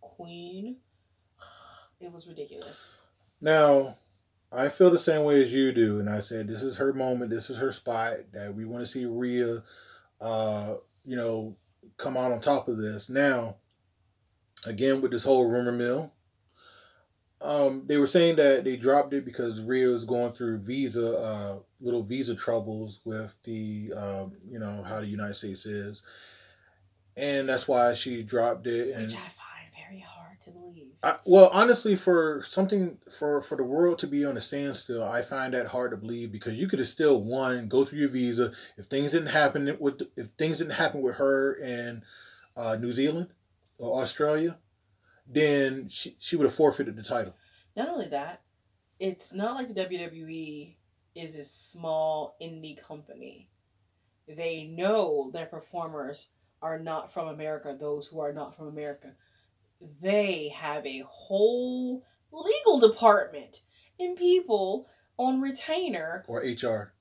queen. It was ridiculous. Now, I feel the same way as you do, and I said this is her moment, this is her spot that we want to see Rhea, uh, you know, come out on top of this. Now, again with this whole rumor mill, um, they were saying that they dropped it because Rhea was going through visa, uh, little visa troubles with the, um, you know, how the United States is, and that's why she dropped it. And Which I find very hard to believe. I, well, honestly, for something for for the world to be on a standstill, I find that hard to believe because you could have still won, go through your visa. If things didn't happen with if things didn't happen with her in uh, New Zealand or Australia, then she she would have forfeited the title. Not only that, it's not like the WWE is a small indie company. They know their performers are not from America, those who are not from America. They have a whole legal department and people on retainer. Or HR.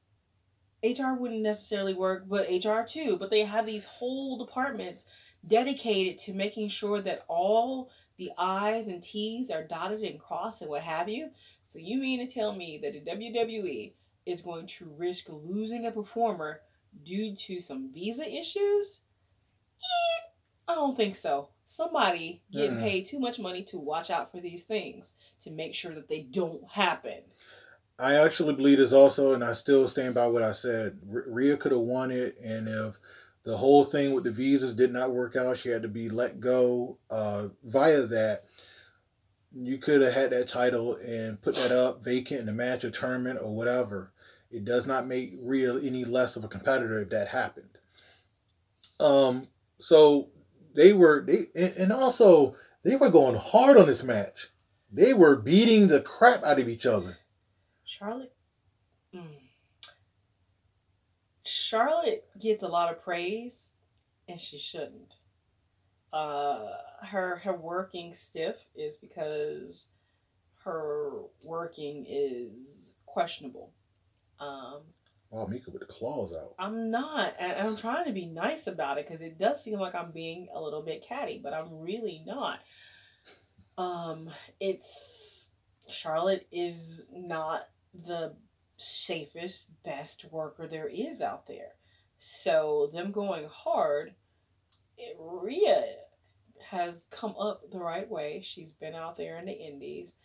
HR wouldn't necessarily work, but HR too. But they have these whole departments dedicated to making sure that all the I's and T's are dotted and crossed and what have you. So you mean to tell me that the WWE is going to risk losing a performer due to some visa issues? Eh, I don't think so. Somebody getting Mm-mm. paid too much money to watch out for these things to make sure that they don't happen. I actually believe this also, and I still stand by what I said. R- Rhea could have won it, and if the whole thing with the visas did not work out, she had to be let go uh, via that. You could have had that title and put that up vacant in a match or tournament or whatever. It does not make Rhea any less of a competitor if that happened. Um, so they were they, and also they were going hard on this match. They were beating the crap out of each other. Charlotte. Mm. Charlotte gets a lot of praise, and she shouldn't. Uh, her her working stiff is because her working is questionable. Um, Oh, Mika with the claws out. I'm not, and I'm trying to be nice about it because it does seem like I'm being a little bit catty, but I'm really not. Um, it's Charlotte is not the safest, best worker there is out there. So them going hard, it, Rhea has come up the right way. She's been out there in the Indies,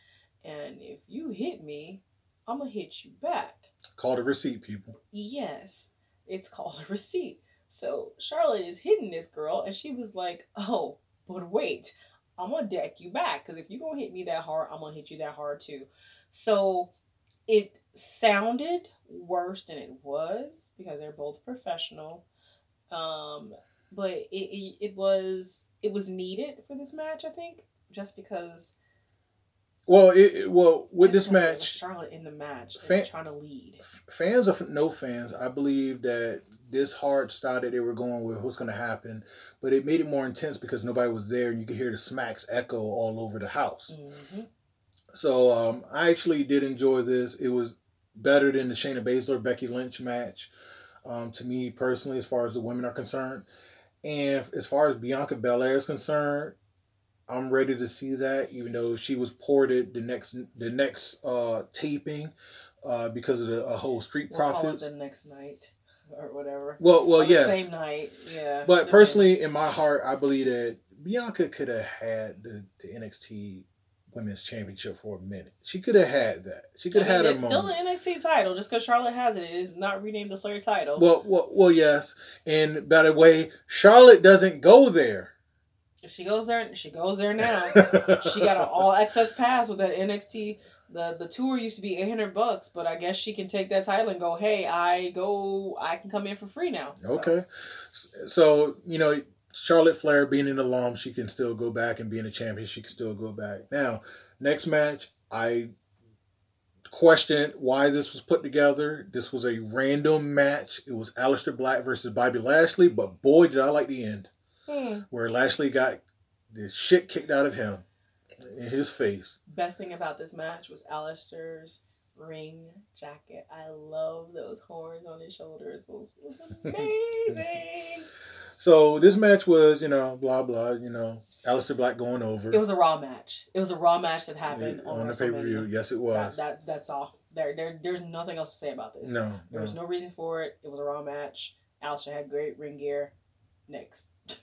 and if you hit me, I'm gonna hit you back. Call the receipt, people. Yes, it's called a receipt. So Charlotte is hitting this girl, and she was like, "Oh, but wait, I'm gonna deck you back because if you gonna hit me that hard, I'm gonna hit you that hard too." So it sounded worse than it was because they're both professional. Um, but it, it it was it was needed for this match, I think, just because Well, it, well with this because it was match, Charlotte in the match Fan- trying to lead. fans of no fans, I believe that this hard style that they were going with what's going to happen, but it made it more intense because nobody was there and you could hear the smacks echo all over the house. hmm So um, I actually did enjoy this. It was better than the Shayna Baszler Becky Lynch match, um, to me personally, as far as the women are concerned. And as far as Bianca Belair is concerned, I'm ready to see that. Even though she was ported the next the next uh, taping uh, because of the uh, whole Street We'll Profits. the next night or whatever. Well, well, yes. Same night, yeah. But personally, in my heart, I believe that Bianca could have had the, the NXT Women's Championship for a minute. She could have had that. She could I have mean, had it's a still moment. the NXT title. Just because Charlotte has it, it is not renamed the Flair title. Well, well, well, yes. And by the way, Charlotte doesn't go there. she goes there. She goes there now. she got an all access pass with that NXT. The the tour used to be eight hundred bucks, but I guess she can take that title and go. Hey, I go. I can come in for free now. So, Okay. So, you know, Charlotte Flair being an alum, she can still go back and being a champion. She can still go back. Now, Next match, I questioned why this was put together. This was a random match. It was Aleister Black versus Bobby Lashley, but boy, did I like the end Hmm. where Lashley got the shit kicked out of him in his face. Best thing about this match was Aleister's ring jacket. I love those horns on his shoulders. It was, it was amazing. So this match was, you know, blah blah, you know, Aleister Black going over it was a raw match. It was a raw match that happened on, on the pay per view. Yes, it was. that that's all. There, there, there's nothing else to say about this. no, There was no. no reason for it. It was a raw match. Aleister had great ring gear. Next.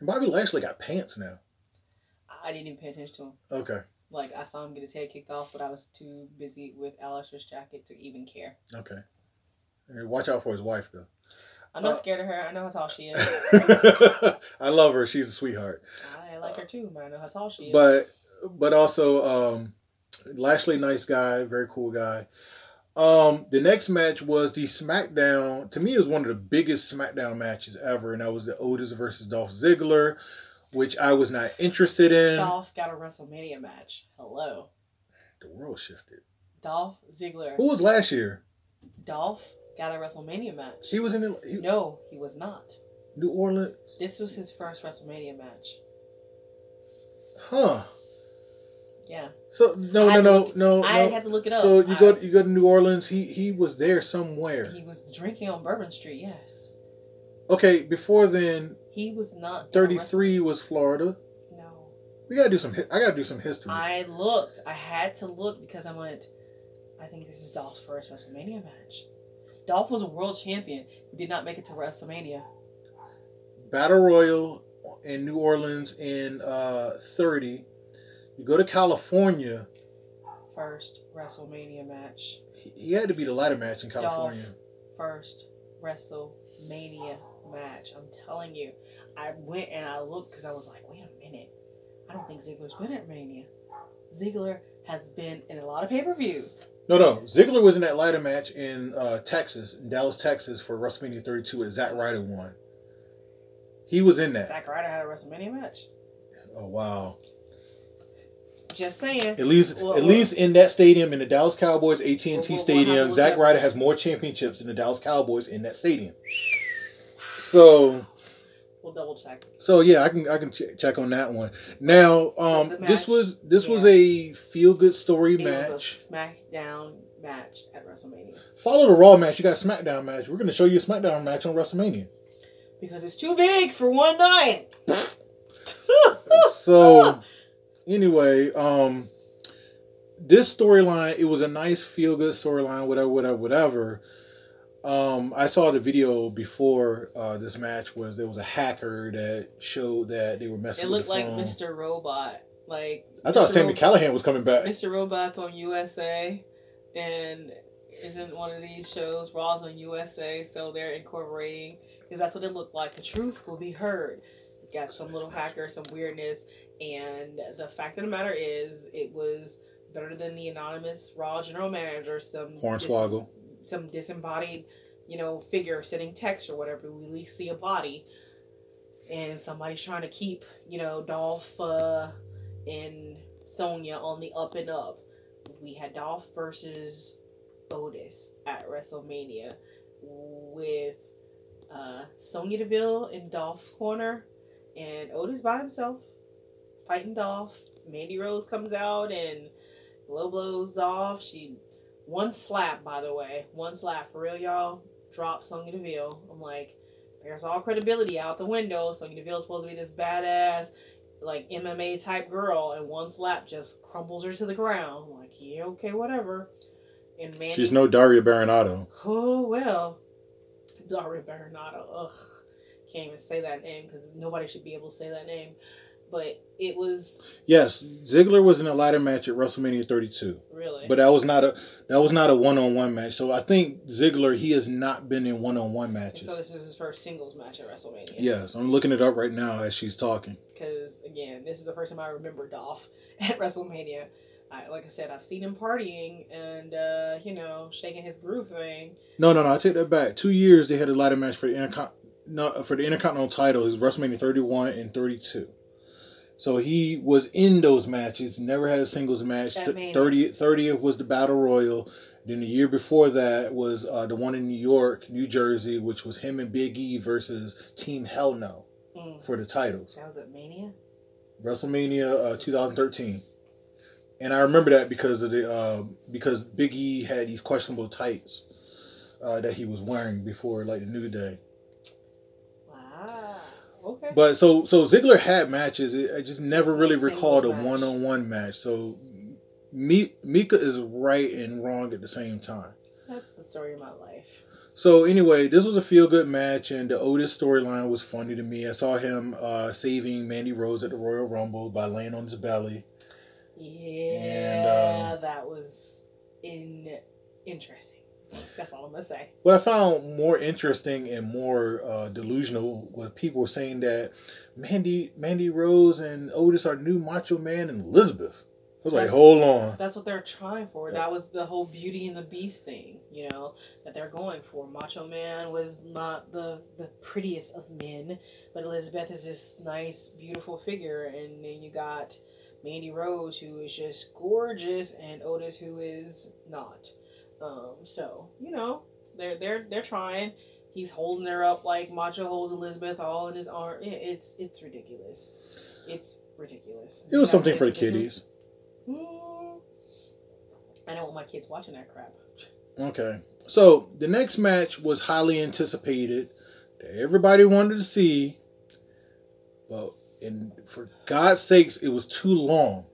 And Bobby Lashley got pants now. I didn't even pay attention to him. Okay, Like I saw him get his head kicked off, but I was too busy with Aleister's jacket to even care. okay. Watch out for his wife though. I'm not Uh, scared of her. I know how tall she is. I love her. She's a sweetheart. I like her too, but I know how tall she is. But but also um Lashley nice guy, very cool guy. Um the next match was the SmackDown to me is one of the biggest SmackDown matches ever and that was the Otis versus Dolph Ziggler which I was not interested in. Dolph got a WrestleMania match. Hello, The world shifted. Dolph Ziggler. Who was last year? Dolph got a WrestleMania match. He was in the, he, no, he was not. New Orleans. This was his first WrestleMania match. Huh. Yeah, So no no no look- no I no. had to look it up. So you I- go you go to New Orleans. He he was there somewhere. He was drinking on Bourbon Street. Yes, Okay, before then, he was not. thirty three was Florida. No, We gotta do some. I gotta do some history. I looked. I had to look because I went. I think this is Dolph's first WrestleMania match. Dolph was a world champion who did not make it to WrestleMania. Battle Royal in New Orleans in uh, 30. You go to California. First WrestleMania match. He, he had to be the ladder match in California. Dolph first WrestleMania match. I'm telling you, I went and I looked because I was like, wait a minute, I don't think Ziggler's been at Mania. Ziggler has been in a lot of pay per views. No, no. Ziggler was in that ladder match in uh, Texas, in Dallas, Texas, for WrestleMania 32, where Zack Ryder won. He was in that. Zack Ryder had a WrestleMania match. Oh wow! Just saying. At least, Well, at well- least in that stadium, in the Dallas Cowboys AT and T Stadium, Zack Ryder has more championships than the Dallas Cowboys in that stadium. So, We'll double check. so yeah, I can I can ch- check on that one. Now, um, The this was this was a feel good story It match. SmackDown match at WrestleMania Follow the Raw match. You got a SmackDown match. We're gonna show you a SmackDown match on WrestleMania. because it's too big for one night. So, anyway, um, this storyline it was a nice feel good storyline. Whatever, whatever, whatever. Um, I saw the video before uh, this match was there was a hacker that showed that they were messing. It looked like phone. Mr. Robot. Like I thought Mr. Sammy Ro- Callahan was coming back. Mr. Robot's on USA, and isn't one of these shows Raw's on USA, so they're incorporating because that's what it looked like. The truth will be heard. You got some little hacker, some weirdness, and the fact of the matter is, it was better than the anonymous Raw general manager. Some Hornswoggle. Some disembodied, you know, figure sending text or whatever. We at least see a body, and somebody's trying to keep, you know, Dolph uh, and Sonya on the up and up. We had Dolph versus Otis at WrestleMania with uh, Sonya Deville in Dolph's corner and Otis by himself fighting Dolph. Mandy Rose comes out and blow blows off. She one slap, by the way, one slap for real, y'all. Drops Sonya Deville. I'm like, there's all credibility out the window. Sonya Deville's supposed to be this badass, like MMA type girl, and one slap just crumbles her to the ground. I'm like, yeah, okay, whatever. And man, She's no Daria Berenato. Oh well, Daria Berenato. Ugh, can't even say that name because nobody should be able to say that name. But it was Yes, Ziggler was in a ladder match at WrestleMania 32. really. But that was not a that was not a one on one match. So I think Ziggler he has not been in one on one matches. so this is his first singles match at WrestleMania. Yes, I'm looking it up right now as she's talking. Because again, this is the first time I remember Dolph at WrestleMania. I, like I said, I've seen him partying and uh, you know shaking his groove thing. No, no, no. I take that back. Two years they had a ladder match for the Intercon- no, for the Intercontinental title. It was WrestleMania 31 and 32. So he was in those matches, never had a singles match. At Mania. 30th, 30th was the Battle Royal. Then the year before that was uh, the one in New York, New Jersey, which was him and Big E versus Team Hell No Mm. for the titles. That was at Mania. WrestleMania uh, 2013. And I remember that because of the uh, because Big E had these questionable tights uh, that he was wearing before like the New Day. Okay. But so so Ziggler had matches. I just never really recalled a one on one match. So Mi- Mika is right and wrong at the same time. That's the story of my life. So anyway, this was a feel good match, and the Otis storyline was funny to me. I saw him uh, saving Mandy Rose at the Royal Rumble by laying on his belly. Yeah, um, that was in interesting. That's all I'm gonna say. What I found more interesting and more uh, delusional was people were saying that Mandy Mandy Rose and Otis are new Macho Man and Elizabeth. I was like, That's- hold on. That's what they're trying for. That was the whole Beauty and the Beast thing, you know, that they're going for. Macho Man was not the the prettiest of men, but Elizabeth is this nice, beautiful figure, and then you got Mandy Rose, who is just gorgeous, and Otis, who is not. Um, so you know, they're they're they're trying. He's holding her up like Macho holds Elizabeth all in his arm. It- It's it's ridiculous. It's ridiculous. It was something for the think it's ridiculous? kiddies. Mm, I don't want my kids watching that crap. Okay. So the next match was highly anticipated that everybody wanted to see. But and for God's sakes, it was too long.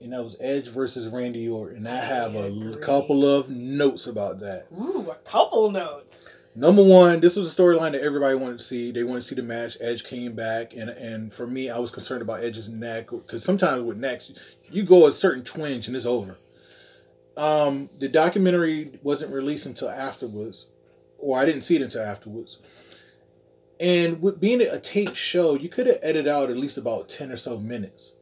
And that was Edge versus Randy Orton. And I have a couple of notes about that. Ooh, a couple notes. Number one, this was a storyline that everybody wanted to see. They wanted to see the match. Edge came back, and and for me, I was concerned about Edge's neck because sometimes with necks, you go a certain twinge and it's over. Um, the documentary wasn't released until afterwards, or I didn't see it until afterwards. And with being a taped show, you could have edited out at least about ten or so minutes.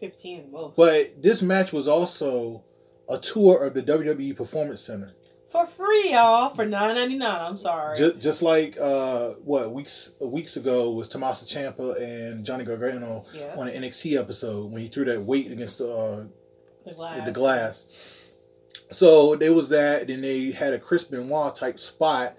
Fifteen most. But this match was also a tour of the WWE Performance Center. for free, y'all, for nine ninety nine. I'm sorry. Just, just like uh, what weeks weeks ago was Tommaso Ciampa and Johnny Gargano Yeah. on an NXT episode when he threw that weight against the uh, the glass. the glass. So there was that. Then they had a Chris Benoit type spot,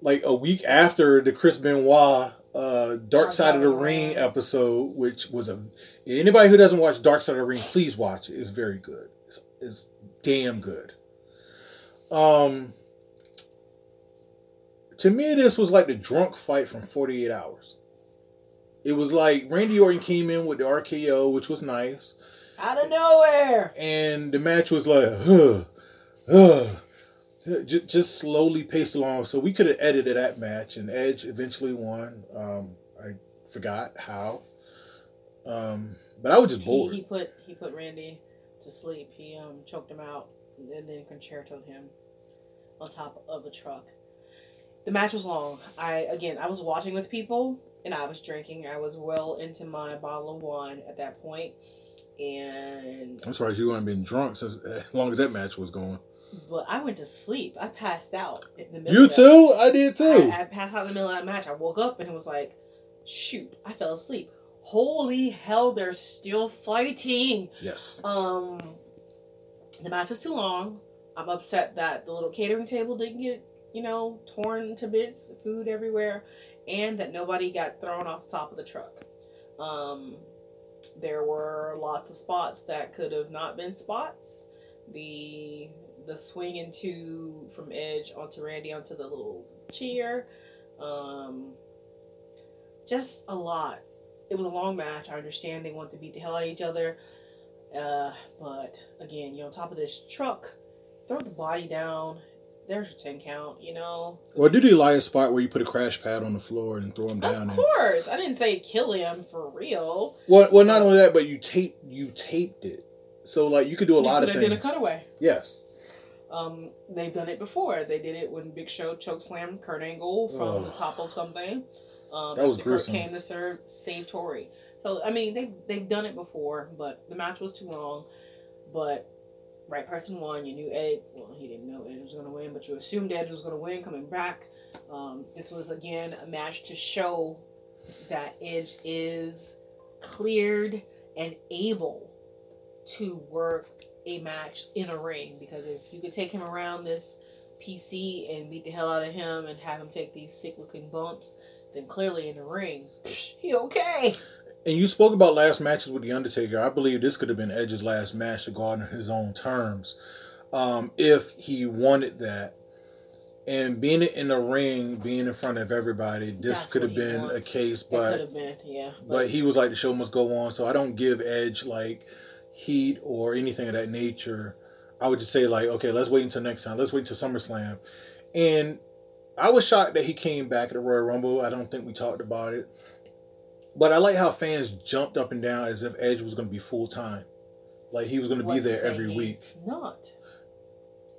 like a week after the Chris Benoit uh, Dark Side of the Ring episode, which was a anybody who doesn't watch Dark Side of the Ring, please watch it. It's very good. It's, it's damn good. Um, to me, this was like the drunk fight from Forty Eight Hours. It was like Randy Orton came in with the RKO, which was nice Out of nowhere. and the match was like, huh, huh, just, just slowly paced along. So we could have edited that match, and Edge eventually won. Um, I forgot how, um, but I was just He, bored. he put he put Randy to sleep. He um choked him out and then concertoed him on top of a truck. The match was long. I again I was watching with people and I was drinking. I was well into my bottle of wine at that point, and I'm surprised you haven't been drunk since as long as that match was going. but I went to sleep. I passed out in the middle. You of that- too? I did too. I, I passed out in the middle of that match. I woke up and it was like, shoot, I fell asleep. Holy hell, they're still fighting. yes. Um, the match was too long. I'm upset that the little catering table didn't get, you know, torn to bits, food everywhere, and that nobody got thrown off the top of the truck. Um, there were lots of spots that could have not been spots. The the swing into from Edge onto Randy onto the little chair. Um, just a lot. It was a long match. I understand they want to beat the hell out of each other. Uh, but again, you're on top of this truck. Throw the body down. There's your 10 count, you know? Or do the Elias spot where you put a crash pad on the floor and throw him down? Of and- course. I didn't say kill him for real. well, well, not only that, but you tape you taped it, so like you could do a You lot of things. done a cutaway. Yes. Um, they've done it before. They did it when Big Show chokeslammed Kurt Angle from Ugh. the top of something. Um, That was gruesome. Kurt came to serve, save Tori. So I mean, they've they've done it before, but the match was too long. But right person won. You knew Ed. Well, he didn't know Ed was going to win, but you assumed Ed was going to win coming back. Um, this was again a match to show that Edge is cleared and able to work a match in a ring because if you could take him around this PC and beat the hell out of him and have him take these sick looking bumps, then clearly in the ring, he okay. And you spoke about last matches with the Undertaker. I believe this could have been Edge's last match to go out on his own terms, um, if he wanted that. And being in the ring, being in front of everybody, this That's could have been wants. a case. But been, yeah. but he was like the show must go on. So I don't give Edge like heat or anything of that nature. I would just say like, okay, let's wait until next time. Let's wait until SummerSlam. And I was shocked that he came back at the Royal Rumble. I don't think we talked about it. But I like how fans jumped up and down as if Edge was going to be full time. Like he was going to be there every week. Not.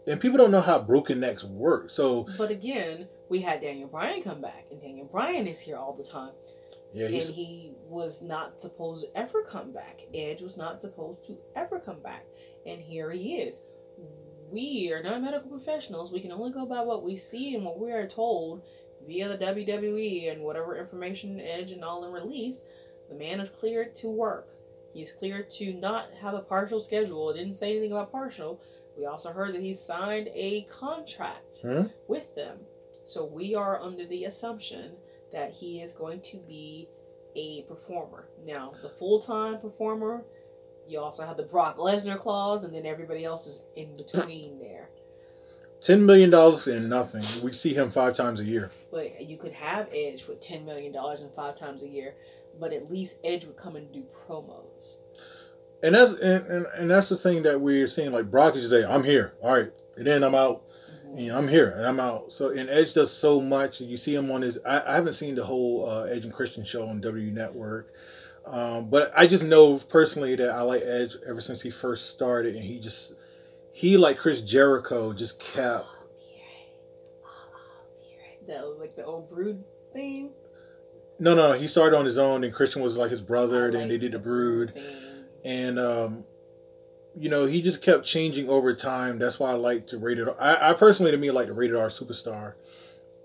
And people don't know how broken necks work. So, But again, we had Daniel Bryan come back, and Daniel Bryan is here all the time. yeah, he's and he was not supposed to ever come back. Edge was not supposed to ever come back. And here he is. We are not medical professionals. We can only go by what we see and what we are told via the WWE and whatever information Edge and all them release. The man is cleared to work. He's cleared to not have a partial schedule. It didn't say anything about partial. We also heard that he signed a contract Hmm? with them. So we are under the assumption that he is going to be a performer. Now, the full time performer, you also have the Brock Lesnar clause, and then everybody else is in between there. $10 million and nothing. We see him five times a year. But you could have Edge with $10 million and five and five times a year, but at least Edge would come and do promos. And that's and, and, and that's the thing that we're seeing. Like Brock is just say, "I'm here, all right," and then I'm out. And I'm here and I'm out. So and Edge does so much. You see him on his. I, I haven't seen the whole uh, Edge and Christian show on W Network, um, but I just know personally that I like Edge ever since he first started, and he just he like Chris Jericho just kept. The, like the old Brood theme. No, no, he started on his own, and Christian was like his brother. I then like they did the Brood. theme. and um, you know he just kept changing over time. That's why I like to rated. I, I personally, to me, like the rated R superstar,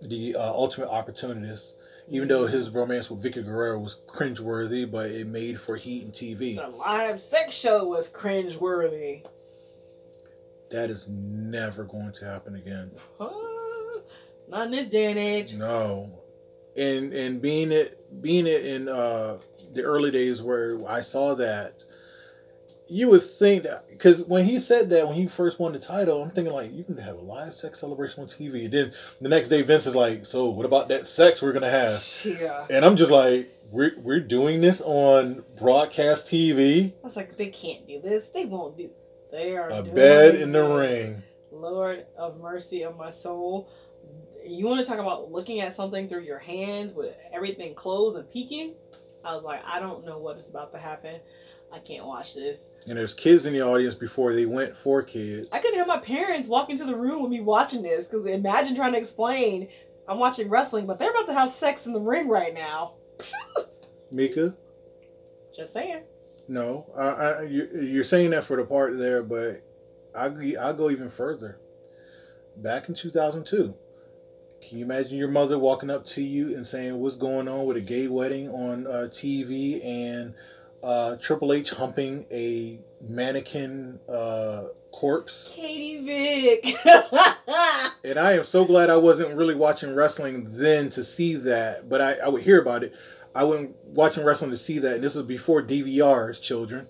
the uh, ultimate opportunist. Even though his romance with Vickie Guerrero was cringeworthy, but it made for heat and TV. The live sex show was cringeworthy. That is never going to happen again. Not in this day and age. No, and and being it being it in uh, the early days where I saw that, you would think that because when he said that when he first won the title, I'm thinking like you can have a live sex celebration on TV. And then the next day Vince is like, so what about that sex we're gonna have? Yeah. And I'm just like, we're we're doing this on broadcast TV, I was like, they can't do this. They won't do. They are a doing bed in the this. ring. Lord of mercy of my soul. You want to talk about looking at something through your hands with everything closed and peeking? I was like, I don't know what is about to happen. I can't watch this. And there's kids in the audience before they went for kids. I couldn't have my parents walk into the room with me watching this because imagine trying to explain I'm watching wrestling, but they're about to have sex in the ring right now. Mika, Just saying. No, I, I, you, you're saying that for the part there, but I I'll go even further. Back in 2002, can you imagine your mother walking up to you and saying, "What's going on with a gay wedding on uh, TV?" and uh, Triple H humping a mannequin uh, corpse? Katie Vick. And I am so glad I wasn't really watching wrestling then to see that, but I, I would hear about it. I wasn't watching wrestling to see that, and this was before DVRs, children.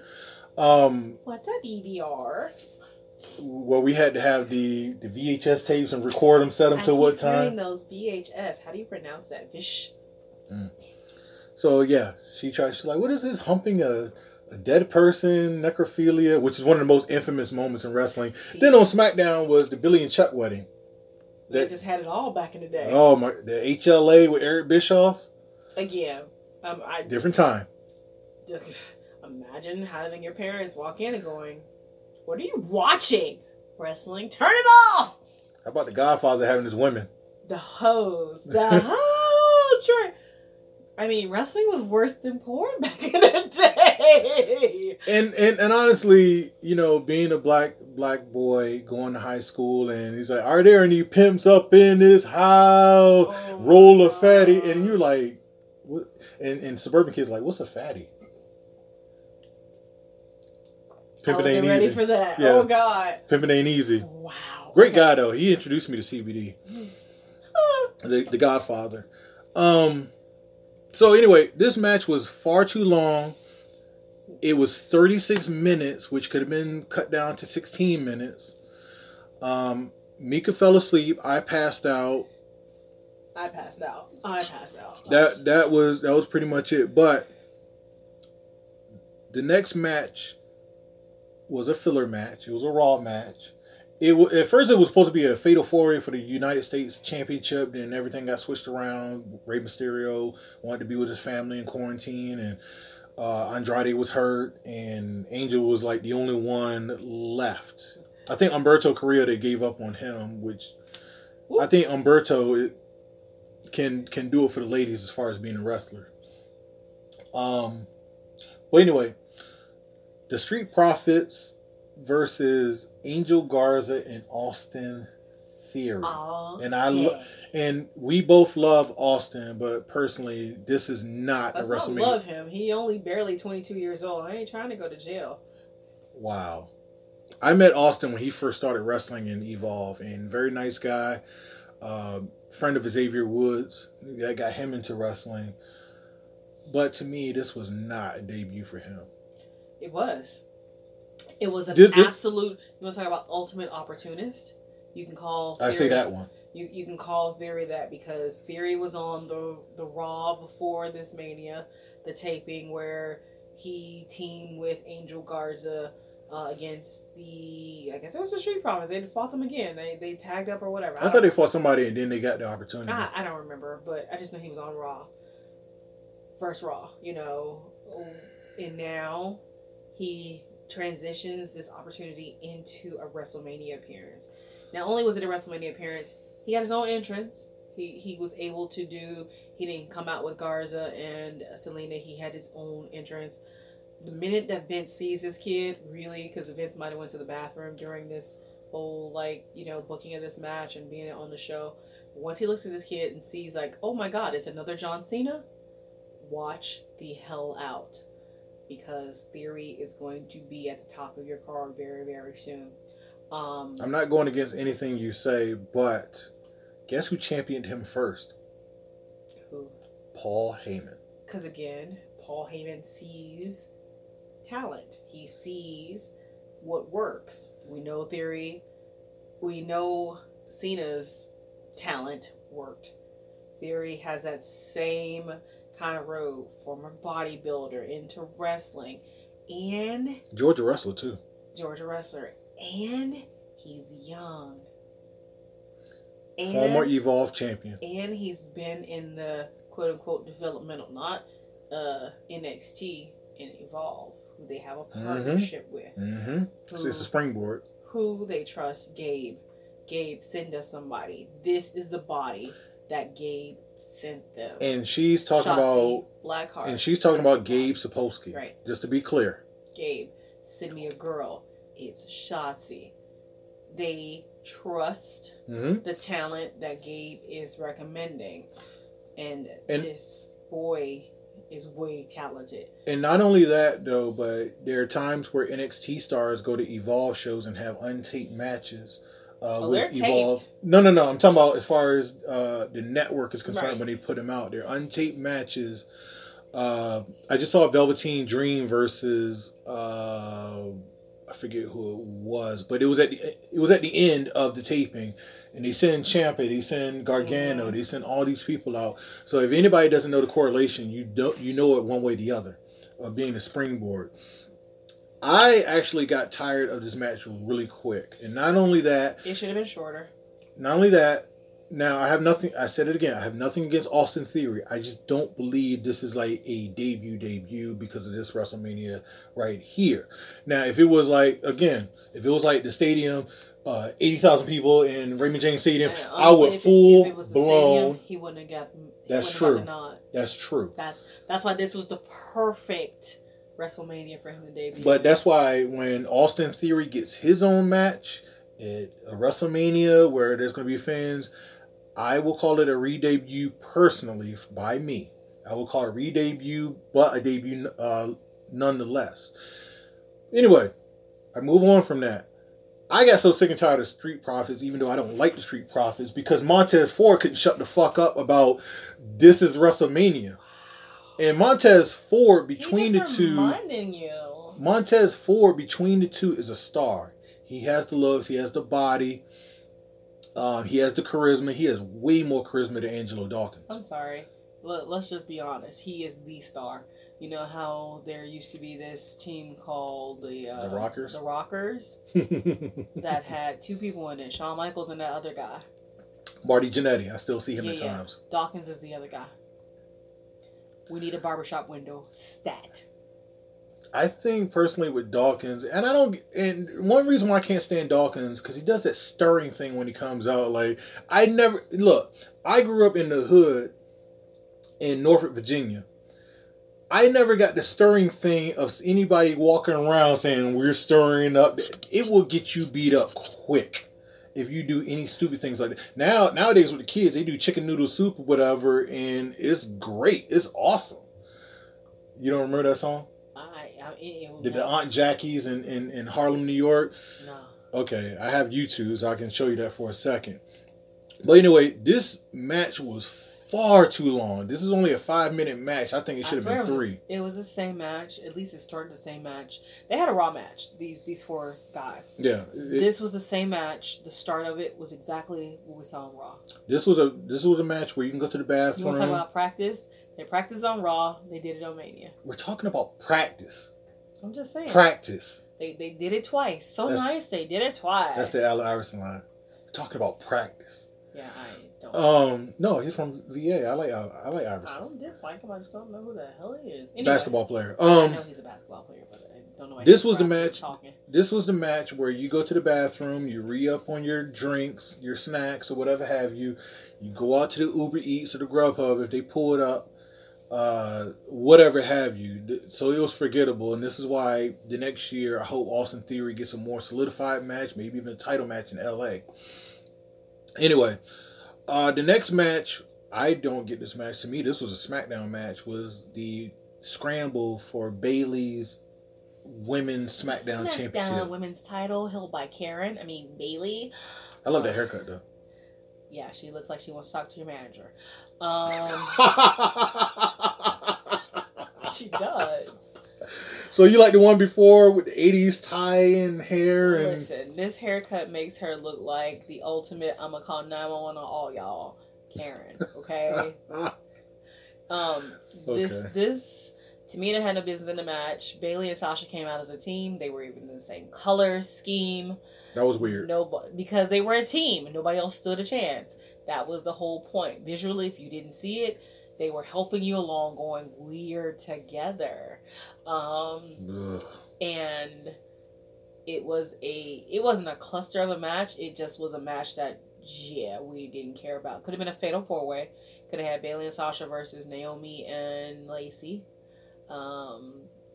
Um, What's a DVR? well, we had to have the, the VHS tapes and record them, set them I to what time. those VHS. How do you pronounce that? Vish. So yeah, she tried. She's like, "What is this humping a a dead person, necrophilia?" Which is one of the most infamous moments in wrestling. Then on SmackDown was the Billy and Chuck wedding. They That just had it all back in the day. oh my, the HLA with Eric Bischoff. Again, um, I Different time. just imagine having your parents walk in and going, "What are you watching? Wrestling? Turn it off!" How about the Godfather having his women? The hose, the whole trick. I mean, wrestling was worse than porn back in the day. And, and and honestly, you know, being a black black boy going to high school, and he's like, "Are there any pimps up in this house? Oh Roll a fatty," and you're like, "What?" And and suburban kids like, "What's a fatty?" I wasn't ain't ready easy. for that. Yeah. Oh God. Pimpin' ain't easy. Wow. Great Okay. guy though. He introduced me to CBD. the, the Godfather. Um. So anyway, this match was far too long. It was 36 minutes, which could have been cut down to 16 minutes. Um, Mika fell asleep. I passed out. I passed out. I passed out. That that was that was pretty much it. But the next match was a filler match. It was a Raw match. It wa at first it was supposed to be a fatal four for the United States Championship. Then everything got switched around. Rey Mysterio wanted to be with his family in quarantine, and uh, Andrade was hurt, and Angel was like the only one left. I think Humberto Carrillo they gave up on him, which I think Humberto it, can can do it for the ladies as far as being a wrestler. Um, but anyway, the Street Profits versus Angel Garza and Austin Theory. All And I lo- and we both love Austin, but personally, this is not Let's a not WrestleMania. love him. He only barely 22 years old. I ain't trying to go to jail. Wow. I met Austin when he first started wrestling in Evolve, and very nice guy. Um, friend of Xavier Woods that got him into wrestling. But to me, this was not a debut for him. It was. It was an Did- did- absolute. You want to talk about ultimate opportunist? You can call. I say Theory- that one. You you can call Theory that because Theory was on the the Raw before this Mania, the taping where he teamed with Angel Garza uh, against the I guess it was the Street Profits. They fought them again. They they tagged up or whatever. I thought they fought somebody and then they got the opportunity. I, I don't remember, but I just know he was on Raw. First Raw, you know. And now he transitions this opportunity into a WrestleMania appearance. Not only was it a WrestleMania appearance, he had his own entrance. He, he was able to do, he didn't come out with Garza and Selena. He had his own entrance. The minute that Vince sees this kid, really, because Vince might have went to the bathroom during this whole, like, you know, booking of this match and being on the show. Once he looks at this kid and sees, like, oh my god, it's another John Cena, watch the hell out. Because Theory is going to be at the top of your card very, very soon. Um, I'm not going against anything you say, but guess who championed him first? who Paul Heyman. Because again, Paul Heyman sees talent. He sees what works. We know theory. We know Cena's talent worked. Theory has that same kind of road, former bodybuilder into wrestling, and Georgia wrestler too. Georgia wrestler, and he's young. And Former Evolve champion. and he's been in the quote unquote developmental, not uh, NXT and Evolve, who they have a partnership with, Mm-hmm. It's a springboard. who they trust. Gabe, Gabe, send us somebody. This is the body that Gabe sent them. And she's talking Shotzi about Blackheart. and she's talking about. Gabe Sapolsky. Right. Just to be clear. Gabe, send me a girl. It's Shotzi. They trust Mm-hmm. the talent that Gabe is recommending. And, And- this boy is way talented. And not only that though, but there are times where NXT stars go to Evolve shows and have untaped matches. Uh, Oh, with Evolve. taped. No, no, no. I'm talking about as far as uh, the network is concerned Right. when they put them out. They're untaped matches. Uh, I just saw Velveteen Dream versus uh, I forget who it was, but it was at the it was at the end of the taping, and they send Ciampa, they send Gargano, Mhm. they send all these people out. So if anybody doesn't know the correlation, you don't you know it one way or the other of being a springboard. I actually got tired of this match really quick, and not only that, It should have been shorter. not only that, now I have nothing. I said it again. I have nothing against Austin Theory. I just don't believe this is like a debut debut because of this WrestleMania right here. Now, if it was like again, if it was like the stadium, uh, eighty thousand people in Raymond James Stadium, And I would full if it was the blown. stadium, he wouldn't have got. He That's wouldn't have true. got. That's true. That's that's why this was the perfect WrestleMania for him to debut. But that's why when Austin Theory gets his own match at a WrestleMania where there's going to be fans, I will call it a re-debut personally by me. I will call it a re-debut, but a debut uh, nonetheless. Anyway, I move on from that. I got so sick and tired of Street Profits, even though I don't like the Street Profits, because Montez Ford couldn't shut the fuck up about this is WrestleMania. And Montez Ford between He the two you. Montez Ford between the two is a star. He has the looks, he has the body, um, he has the charisma. He has way more charisma than Angelo Dawkins. I'm sorry. Let, let's just be honest. He is the star. You know how there used to be this team called the uh, The Rockers? The Rockers that had two people in it, Shawn Michaels and that other guy. Marty Jannetty, I still see him Yeah, at yeah. times. Dawkins is the other guy. We need a barbershop window stat. I think personally with Dawkins, and I don't, and one reason why I can't stand Dawkins because he does that stirring thing when he comes out. Like I never look. I grew up in the hood in Norfolk, Virginia. I never got the stirring thing of anybody walking around saying we're stirring up. It will get you beat up quick if you do any stupid things like that. Now nowadays with the kids, they do chicken noodle soup or whatever, and it's great. It's awesome. You don't remember that song? I, I it, it, The, the Aunt Jackie's in, in, in Harlem, New York. no. Okay, I have YouTube, so I can show you that for a second. But anyway, this match was far too long. This is only a five minute match. I think it should have been it was, three. the- it was the same match. At least it started the same match. They had a raw match. These these four guys. Yeah, it- this was the same match. The start of it was exactly what we saw on Raw. this was a this was a match where you can go to the You bathroom. want to talk about practice? They practiced on Raw. They did it on Mania. We're talking about practice. I'm just saying. Practice. They they did it twice. So That's- nice. They did it twice. That's the Allen Iverson line. We're talking about practice. Yeah, I. Um, no, he's from VA. I like I like I don't dislike him. I just don't know who the hell he is. Anyway, Basketball player. I Um, know he's a basketball player, but I don't know. why This was the match. This was the match where you go to the bathroom, you re up on your drinks, your snacks, or whatever have you. You go out to the Uber Eats or the Grubhub if they pull it up, uh, whatever have you. So it was forgettable, and this is why the next year I hope Austin Theory gets a more solidified match, maybe even a title match in LA. Anyway, uh, the next match I don't get this match. To me, this was a SmackDown match. Was the scramble for Bayley's Women's SmackDown, Championship. Women's title held by Karen. I mean Bayley. I love that haircut though. Yeah, she looks like she wants to talk to your manager. Um, she does. so you like the one before with the '80s tie and hair and Listen, this haircut makes her look like the ultimate. I'm gonna call nine one one on all y'all, Karen. Okay. Um, this Okay. this Tamina had no business in the match. Bayley and Sasha came out as a team. They were even in the same color scheme. that was weird. Nobody because they were a team nobody else stood a chance. That was the whole point. Visually, if you didn't see it, they were helping you along, going we're together. Um, Ugh. and it was a it wasn't a cluster of a match. It just was a match that yeah we didn't care about. Could have been a fatal four way. Could have had Bayley and Sasha versus Naomi and Lacey. Um,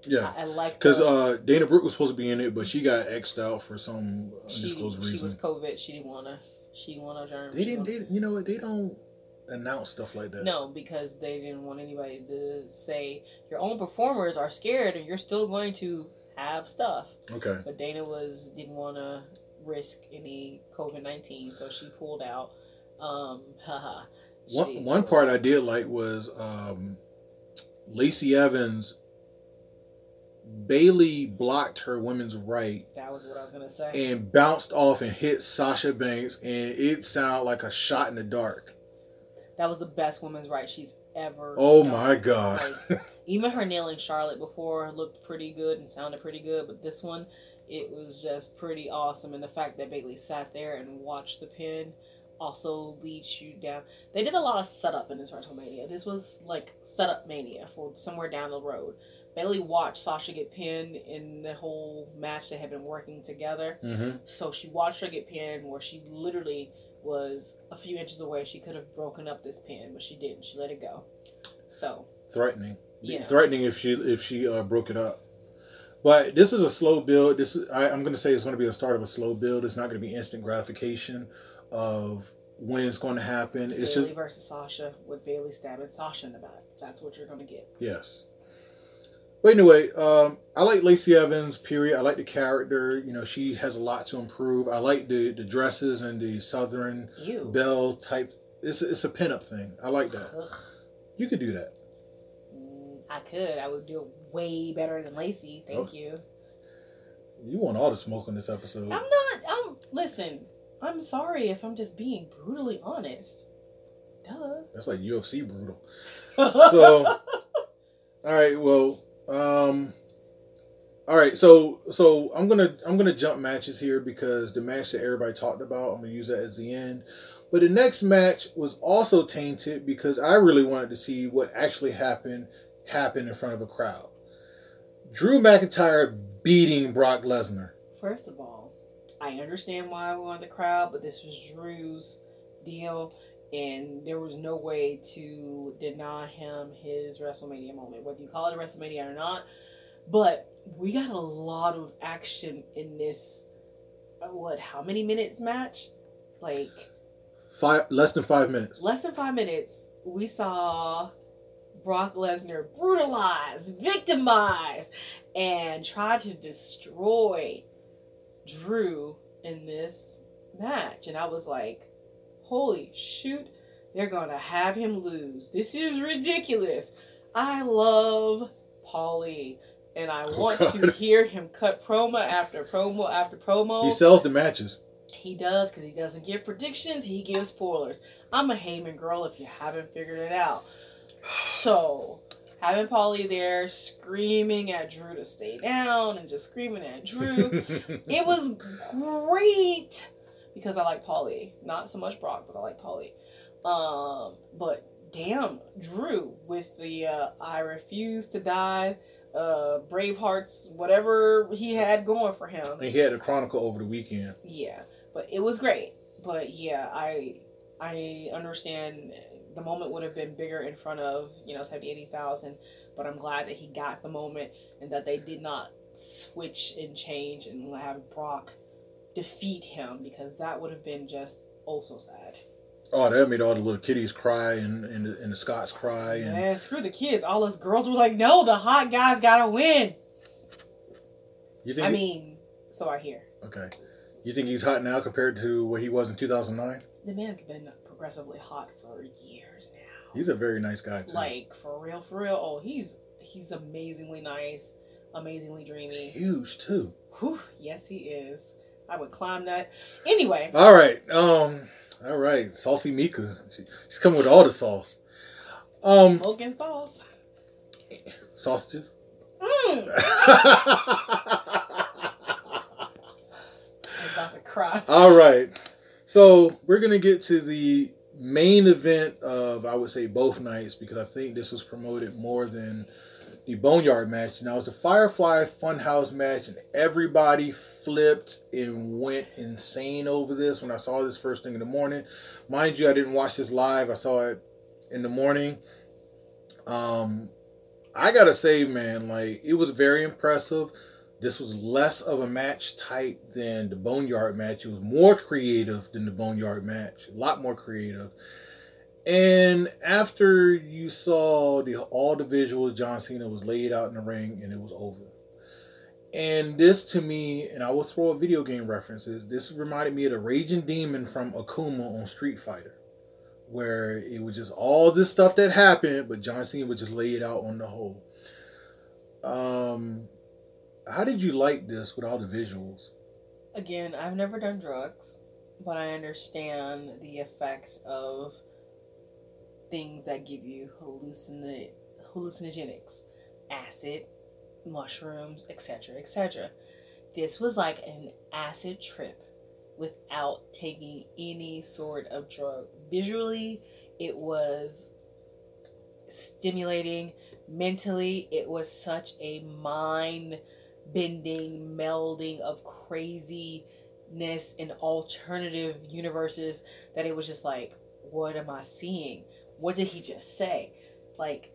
Yeah, I, I like because uh, Dana Brooke was supposed to be in it, but she got xed out for some she, undisclosed she reason. was COVID. She didn't wanna. She didn't wanna germ. they didn't. They, you know what? They don't announce stuff like that. No, because they didn't want anybody to say your own performers are scared and you're still going to have stuff. Okay. But Dana was didn't want to risk any COVID nineteen, so she pulled out. Um, haha. One one part I did like was um, Lacey Evans. Bayley blocked her women's right That was what I was gonna say. and bounced off and hit Sasha Banks, and it sounded like a shot in the dark. That was the best women's right she's ever. Oh done. my god! Like, even her nailing Charlotte before looked pretty good and sounded pretty good, but this one, it was just pretty awesome. And the fact that Bayley sat there and watched the pin also leads you down. They did a lot of setup in this WrestleMania. This was like setup mania for somewhere down the road. Bayley watched Sasha get pinned in the whole match they had been working together. hmm So she watched her get pinned where she literally was a few inches away. She could have broken up this pin, but she didn't. She let it go. So Threatening, Yeah. threatening if she if she uh, broke it up. But this is a slow build. This is, I, I'm going to say it's going to be the start of a slow build. It's not going to be instant gratification of when it's going to happen. It's Bayley just versus Sasha with Bayley stabbing Sasha in the back. That's what you're gonna get. yes. But anyway, um, I like Lacey Evans. Period. I like the character. You know, she has a lot to improve. I like the the dresses and the Southern You. belle type. It's a, it's a pinup thing. I like that. Ugh. You could do that. Mm, I could. I would do it way better than Lacey. Thank Oh. you. You want all the smoke on this episode. I'm not. I'm. Listen. I'm sorry if I'm just being brutally honest. Duh. That's like UFC brutal. So, all right. Well, um, all right. So, so I'm gonna I'm gonna jump matches here because the match that everybody talked about, I'm gonna use that as the end. But the next match was also tainted because I really wanted to see what actually happened happen in front of a crowd. Drew McIntyre beating Brock Lesnar. First of all, I understand why we wanted the crowd, but this was Drew's deal, and there was no way to deny him his WrestleMania moment, whether you call it a WrestleMania or not. But we got a lot of action in this. uh, What? How many minutes match? Like Five less than five minutes. less than five minutes. We saw Brock Lesnar brutalized, victimized, and tried to destroy Drew in this match. And I was like, holy shoot, they're going to have him lose. This is ridiculous. I love Paulie. And I Oh, want to hear him cut promo after promo after promo. He sells the matches. He does because he doesn't give predictions. He gives spoilers. I'm a Heyman girl if you haven't figured it out. So having Paulie there screaming at Drew to stay down and just screaming at Drew, it was great because I like Paulie. Not so much Brock, but I like Paulie. Um, but damn, Drew with the uh, I refuse to die, uh, Bravehearts, whatever he had going for him. and he had a chronicle over the weekend. Yeah, but it was great. But yeah, I I understand the moment would have been bigger in front of you know 70 80,000 but I'm glad that he got the moment and that they did not switch and change and have Brock defeat him because that would have been just oh so sad. Oh, that made all the little kiddies cry and and the, and the Scots cry and Man, screw the kids. All us girls were like, no, the hot guys gotta win. you think I mean, so I hear. okay. You think he's hot now compared to what he was in 2009? The man's been progressively hot for years now. He's a very nice guy too. Like for real, for real. Oh, he's he's amazingly nice, amazingly He's dreamy. huge too. Whew, yes, he is. I would climb that. Anyway, All right. Um. All right. Saucy Mika. She, she's coming with all the sauce. Um. smoking sauce. Sausages. Mm, I'm about to cry. All right. So we're gonna get to the main event of I would say both nights because I think this was promoted more than the Boneyard match. Now it's a Firefly Funhouse match, and everybody flipped and went insane over this when I saw this first thing in the morning. Mind you, I didn't watch this live. I saw it in the morning. Um, I gotta say, man, like it was very impressive. This was less of a match type than the Boneyard match. It was more creative than the Boneyard match, a lot more creative. And after you saw the all the visuals, John Cena was laid out in the ring and it was over. And this to me, and I will throw a video game references. This reminded me of the Raging Demon from Akuma on Street Fighter, where it was just all this stuff that happened, but John Cena would just lay it out on the whole. Um, how did you like this with all the visuals? Again, I've never done drugs, but I understand the effects of things that give you hallucin hallucinogenics, acid, mushrooms, etc., etc. This was like an acid trip without taking any sort of drug. Visually, it was stimulating. Mentally, it was such a mind bending melding of craziness and alternative universes that it was just like, what am I seeing? What did he just say? Like,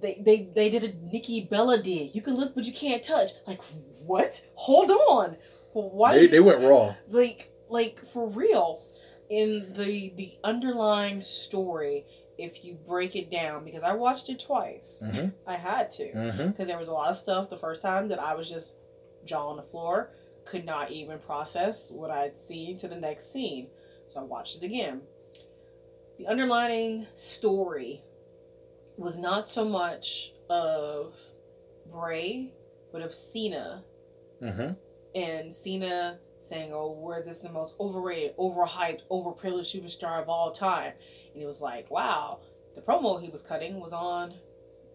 they they they did a Nikki Bella did. You can look, but you can't touch. Like, what? Hold on. Why? They, they went raw. like like for real in the the underlying story if you break it down, because I watched it twice, Mhm. I had to, because there was a lot of stuff the first time that I was just jaw on the floor, could not even process what I'd seen to the next scene. So I watched it again. The underlining story was not so much of Bray, but of Cena Mhm. and Cena saying, "Oh, we're this the most overrated, overhyped, overprivileged superstar of all time," and it was like, "Wow." The promo he was cutting was on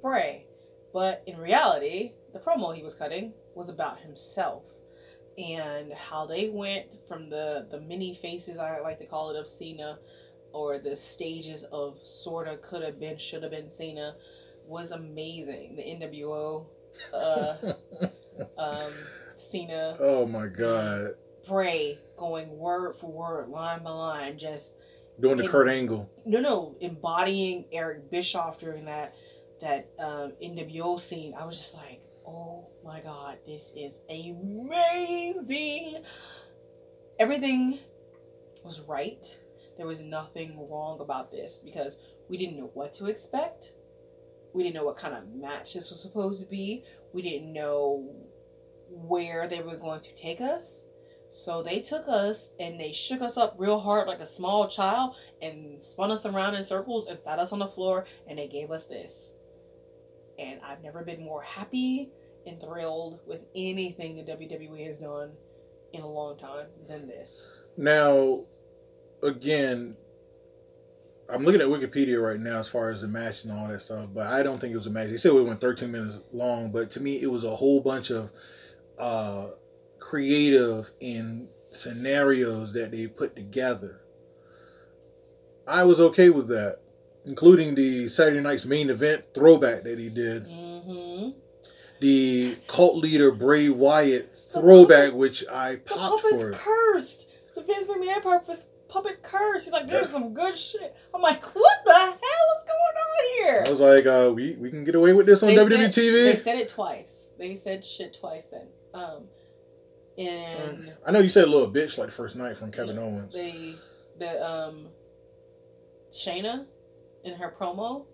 Bray, but in reality, the promo he was cutting was about himself and how they went from the the many faces I like to call it of Cena, or the stages of sorta could have been, should have been Cena, was amazing. The NWO. Uh, um, Cena, Oh my God. Bray going word for word, line by line, just Doing the And- Kurt Angle. no, no, embodying Eric Bischoff during that that um, NWO scene. I was just like, oh my god, this is amazing. Everything was right. There was nothing wrong about this because we didn't know what to expect. We didn't know what kind of match this was supposed to be. We didn't know where they were going to take us. So they took us and they shook us up real hard like a small child and spun us around in circles and sat us on the floor and they gave us this. And I've never been more happy and thrilled with anything the WWE has done in a long time than this. Now, again, I'm looking at Wikipedia right now as far as the match and all that stuff, but I don't think it was a match. They said it went 13 minutes long, but to me, it was a whole bunch of uh, creative and scenarios that they put together. I was okay with that, including the Saturday night's main event throwback that he did. Mm-hmm. The cult leader Bray Wyatt throwback, which I The popped puppet's for. cursed. The Vince McMahon puppet, puppet curse. He's like, there's some good shit. I'm like, what the hell is going on here? I was like, uh, we, we can get away with this on They WWE said- TV. They said it twice. They said shit twice then. Um, and I know you said a little bitch like the first night from Kevin Owens. they, the um, Shayna, in her promo,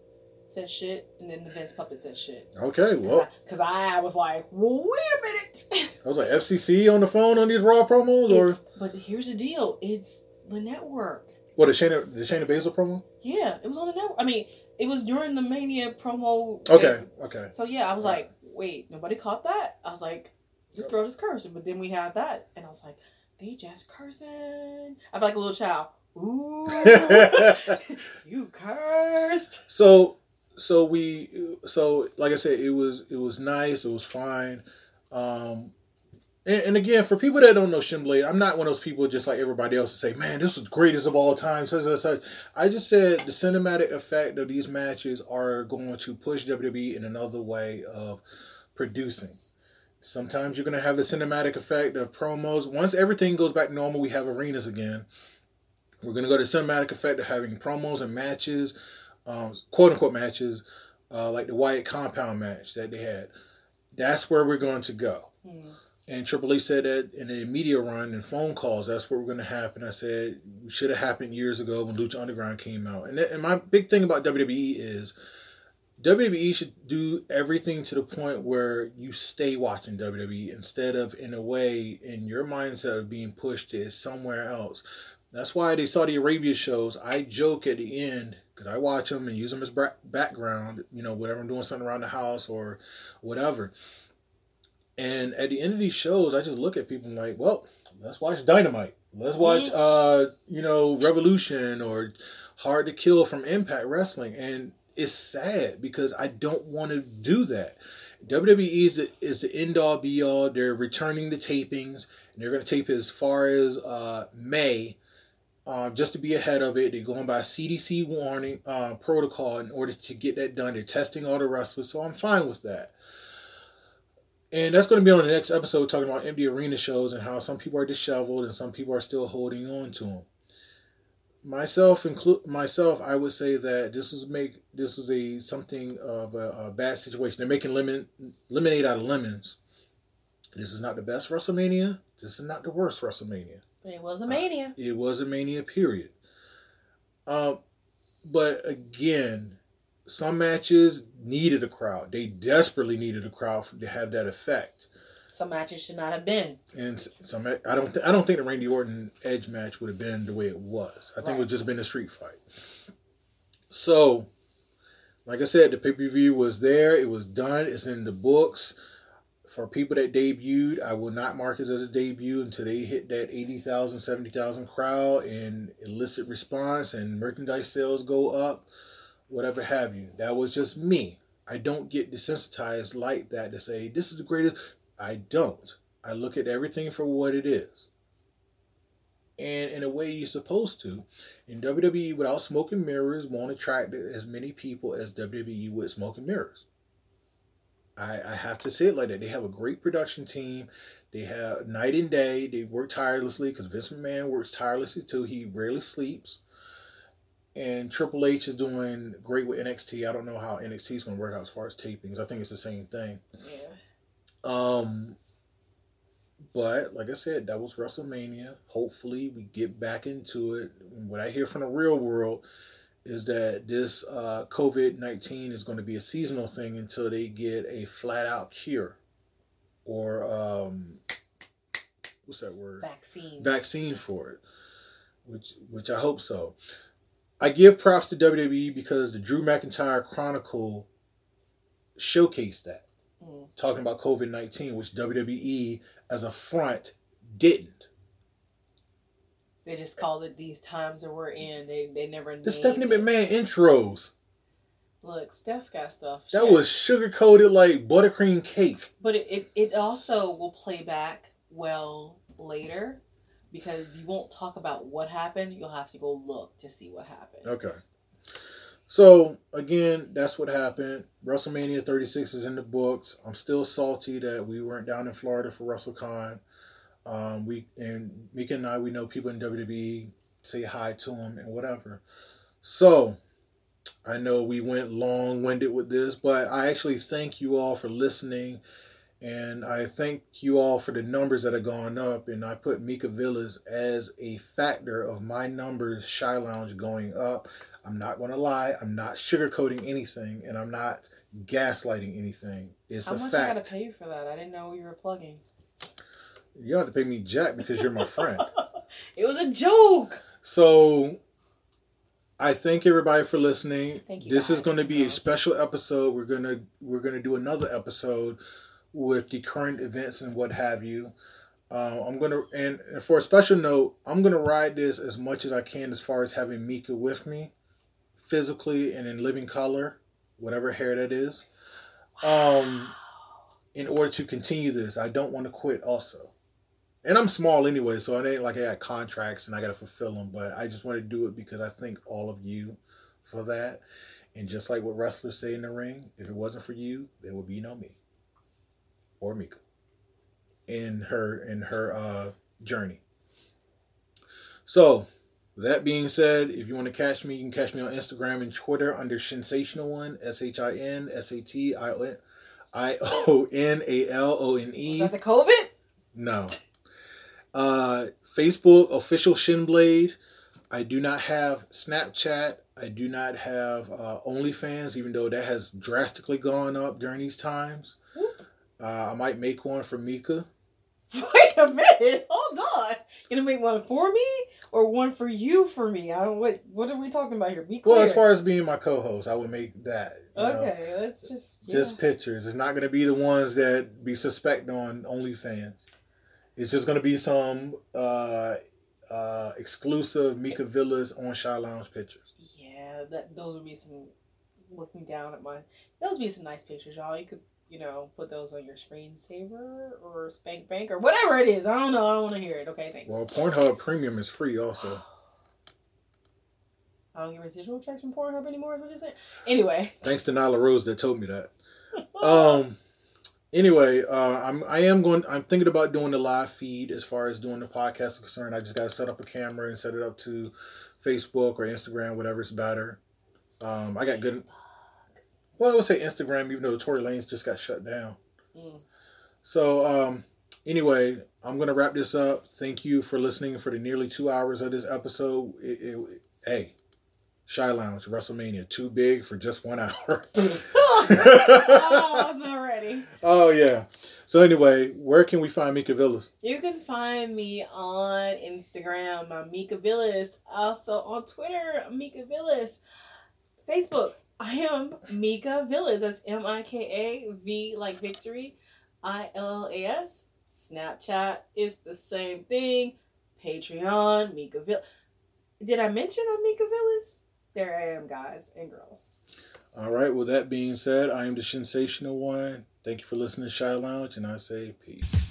said shit, and then the Vince puppet said shit. Okay, well, Because I, I was like, well, wait a minute. I was like FCC on the phone on these Raw promos, or but here's the deal. It's the network. what the Shayna the Shayna Baszler promo? Yeah, it was on the network. I mean, it was during the Mania promo. Okay, okay. So yeah, I was like, wait, nobody caught that? I was like, this girl just cursed. But then we had that, and I was like, they just cursing. I felt like a little child. Ooh, you cursed. so so we so like I said, it was it was nice. It was fine. Um, and, and again, for people that don't know Shin Blade, I'm not one of those people just like everybody else to say, "Man, this was greatest of all time." Such such. I just said the cinematic effect of these matches are going to push WWE in another way of producing. Sometimes you're going to have the cinematic effect of promos. Once everything goes back normal, we have arenas again. We're going to go to cinematic effect of having promos and matches, um, quote unquote matches, uh, like the Wyatt Compound match that they had. That's where we're going to go. Hmm. And Triple H said that in a media run and phone calls, that's what we're going to happen. I said it should have happened years ago when Lucha Underground came out. And, that, and my big thing about WWE is WWE should do everything to the point where you stay watching WWE instead of, in a way, in your mindset of being pushed to somewhere else. That's why the Saudi Arabia shows, I joke at the end because I watch them and use them as background, you know, whatever I'm doing something around the house or whatever. And at the end of these shows, I just look at people and like, well, let's watch Dynamite. Let's watch, uh, you know, Revolution or Hard to Kill from Impact Wrestling. And it's sad because I don't want to do that. WWE is the, is the end all be all. They're returning the tapings. And they're going to tape as far as uh, May. Uh, just to be ahead of it, they're going by CDC warning uh, protocol in order to get that done. They're testing all the wrestlers, so I'm fine with that. And that's going to be on the next episode, talking about empty arena shows and how some people are disheveled and some people are still holding on to them. Myself, include myself, I would say that this is make this is a something of a, a bad situation. They're making lemon lemonade out of lemons. This is not the best WrestleMania. This is not the worst WrestleMania. It was a mania. It was a mania, period. Um, but again, some matches needed a crowd. They desperately needed a crowd to have that effect. Some matches should not have been. And some, I don't, th- I don't think the Randy Orton Edge match would have been the way it was. I think it would just have been a street fight. So, like I said, the pay per view was there. It was done. It's in the books. For people that debuted, I will not mark it as a debut until they hit that 80,000, 70,000 crowd and elicit response and merchandise sales go up, whatever have you. That was just me. I don't get desensitized like that to say, this is the greatest. I don't. I look at everything for what it is. And in a way, you're supposed to. In WWE, without smoking mirrors, won't attract as many people as WWE with smoking mirrors. I, I have to say it like that. They have a great production team. They have night and day. They work tirelessly because Vince McMahon works tirelessly too. He rarely sleeps. And Triple H is doing great with NXT. I don't know how NXT is going to work out as far as tapings. I think it's the same thing. Yeah. Um, but like I said, that was WrestleMania. Hopefully, we get back into it. What I hear from the real world is that this uh, COVID 19 is going to be a seasonal thing until they get a flat out cure or um, what's that word? Vaccine. Vaccine for it, which which I hope so. I give props to WWE because the Drew McIntyre Chronicle showcased that, Mm. talking about COVID 19, which WWE as a front didn't. They just called it these times that we're in. They they never. The Stephanie it. McMahon intros, Look, Steph got stuff. that was sugar coated like buttercream cake. But it, it, it also will play back well later because you won't talk about what happened. You'll have to go look to see what happened. Okay. So again, that's what happened. WrestleMania 36 is in the books. I'm still salty that we weren't down in Florida for WrestleCon. Um, we and Mika and I, we know people in WWE say hi to them and whatever. So I know we went long winded with this, but I actually thank you all for listening. And I thank you all for the numbers that have gone up. And I put Mika Villas as a factor of my numbers, Shy Lounge going up. I'm not going to lie. I'm not sugarcoating anything, and I'm not gaslighting anything. It's How a much I gotta pay you for that? I didn't know you were plugging. You don't have to pay me jack because you're my friend. It was a joke. So I thank everybody for listening. Thank you, This is going to be a special episode. We're gonna we're gonna do another episode with the current events and what have you. Uh, I'm gonna and and for a special note, I'm gonna ride this as much as I can as far as having Mika with me, physically and in living color, whatever hair that is. Um, in order to continue this, I don't want to quit. Also, and I'm small anyway, so it ain't like I got contracts and I got to fulfill them. But I just want to do it because I thank all of you for that. And just like what wrestlers say in the ring, if it wasn't for you, there would be no me or Mika in her in her uh, journey. So, that being said, if you want to catch me, you can catch me on Instagram and Twitter under Sensational One S H I N S A T I O N I O N A L O N Is E. that the COVID? No. Uh, Facebook official Shinblade. I do not have Snapchat. I do not have uh, OnlyFans, even though that has drastically gone up during these times. Uh, I might make one for Mika. Wait a minute. Hold on. You gonna make one for me or one for you for me? I don't what what are we talking about here? Be clear. Well, as far as being my co-host, I would make that. you know, Okay, let's just yeah. Just pictures. It's not to be the ones that be suspect on OnlyFans. It's just to be some uh, uh, exclusive Mika Villas on Shy Lounge pictures. Yeah, that those would be some looking down at my those would be some nice pictures, y'all. You could, you know, put those on your screensaver or Spank Bank or whatever it is. I don't know. I don't want to hear it. Okay, thanks. Well, Pornhub Premium is free also. I don't get residual checks from Pornhub anymore. Is what you're saying? Anyway. Thanks to Nyla Rose that told me that. Um. Anyway, uh, I'm I am going. I'm thinking about doing the live feed as far as doing the podcast is concerned. I just got to set up a camera and set it up to Facebook or Instagram, whatever's better. Um, I got good. Well, I would say Instagram, even though Tory Lanez just got shut down. Mm. So, um, anyway, I'm gonna wrap this up. Thank you for listening for the nearly two hours of this episode. It, it, hey, Shy Lounge, WrestleMania, too big for just one hour. oh, I was not ready. Oh yeah. So anyway, where can we find Mika Villas? You can find me on Instagram, Mika Villas. Also on Twitter, Mika Villas. Facebook, I am Mika Villas. That's M I K A V like victory, I L L A S. Snapchat is the same thing. Patreon, Mika Villas. Did I mention I'm Mika Villas? There I am, guys and girls. All right. With that being said, I am the sensational one. Thank you for listening to Shy Lounge, and I say peace.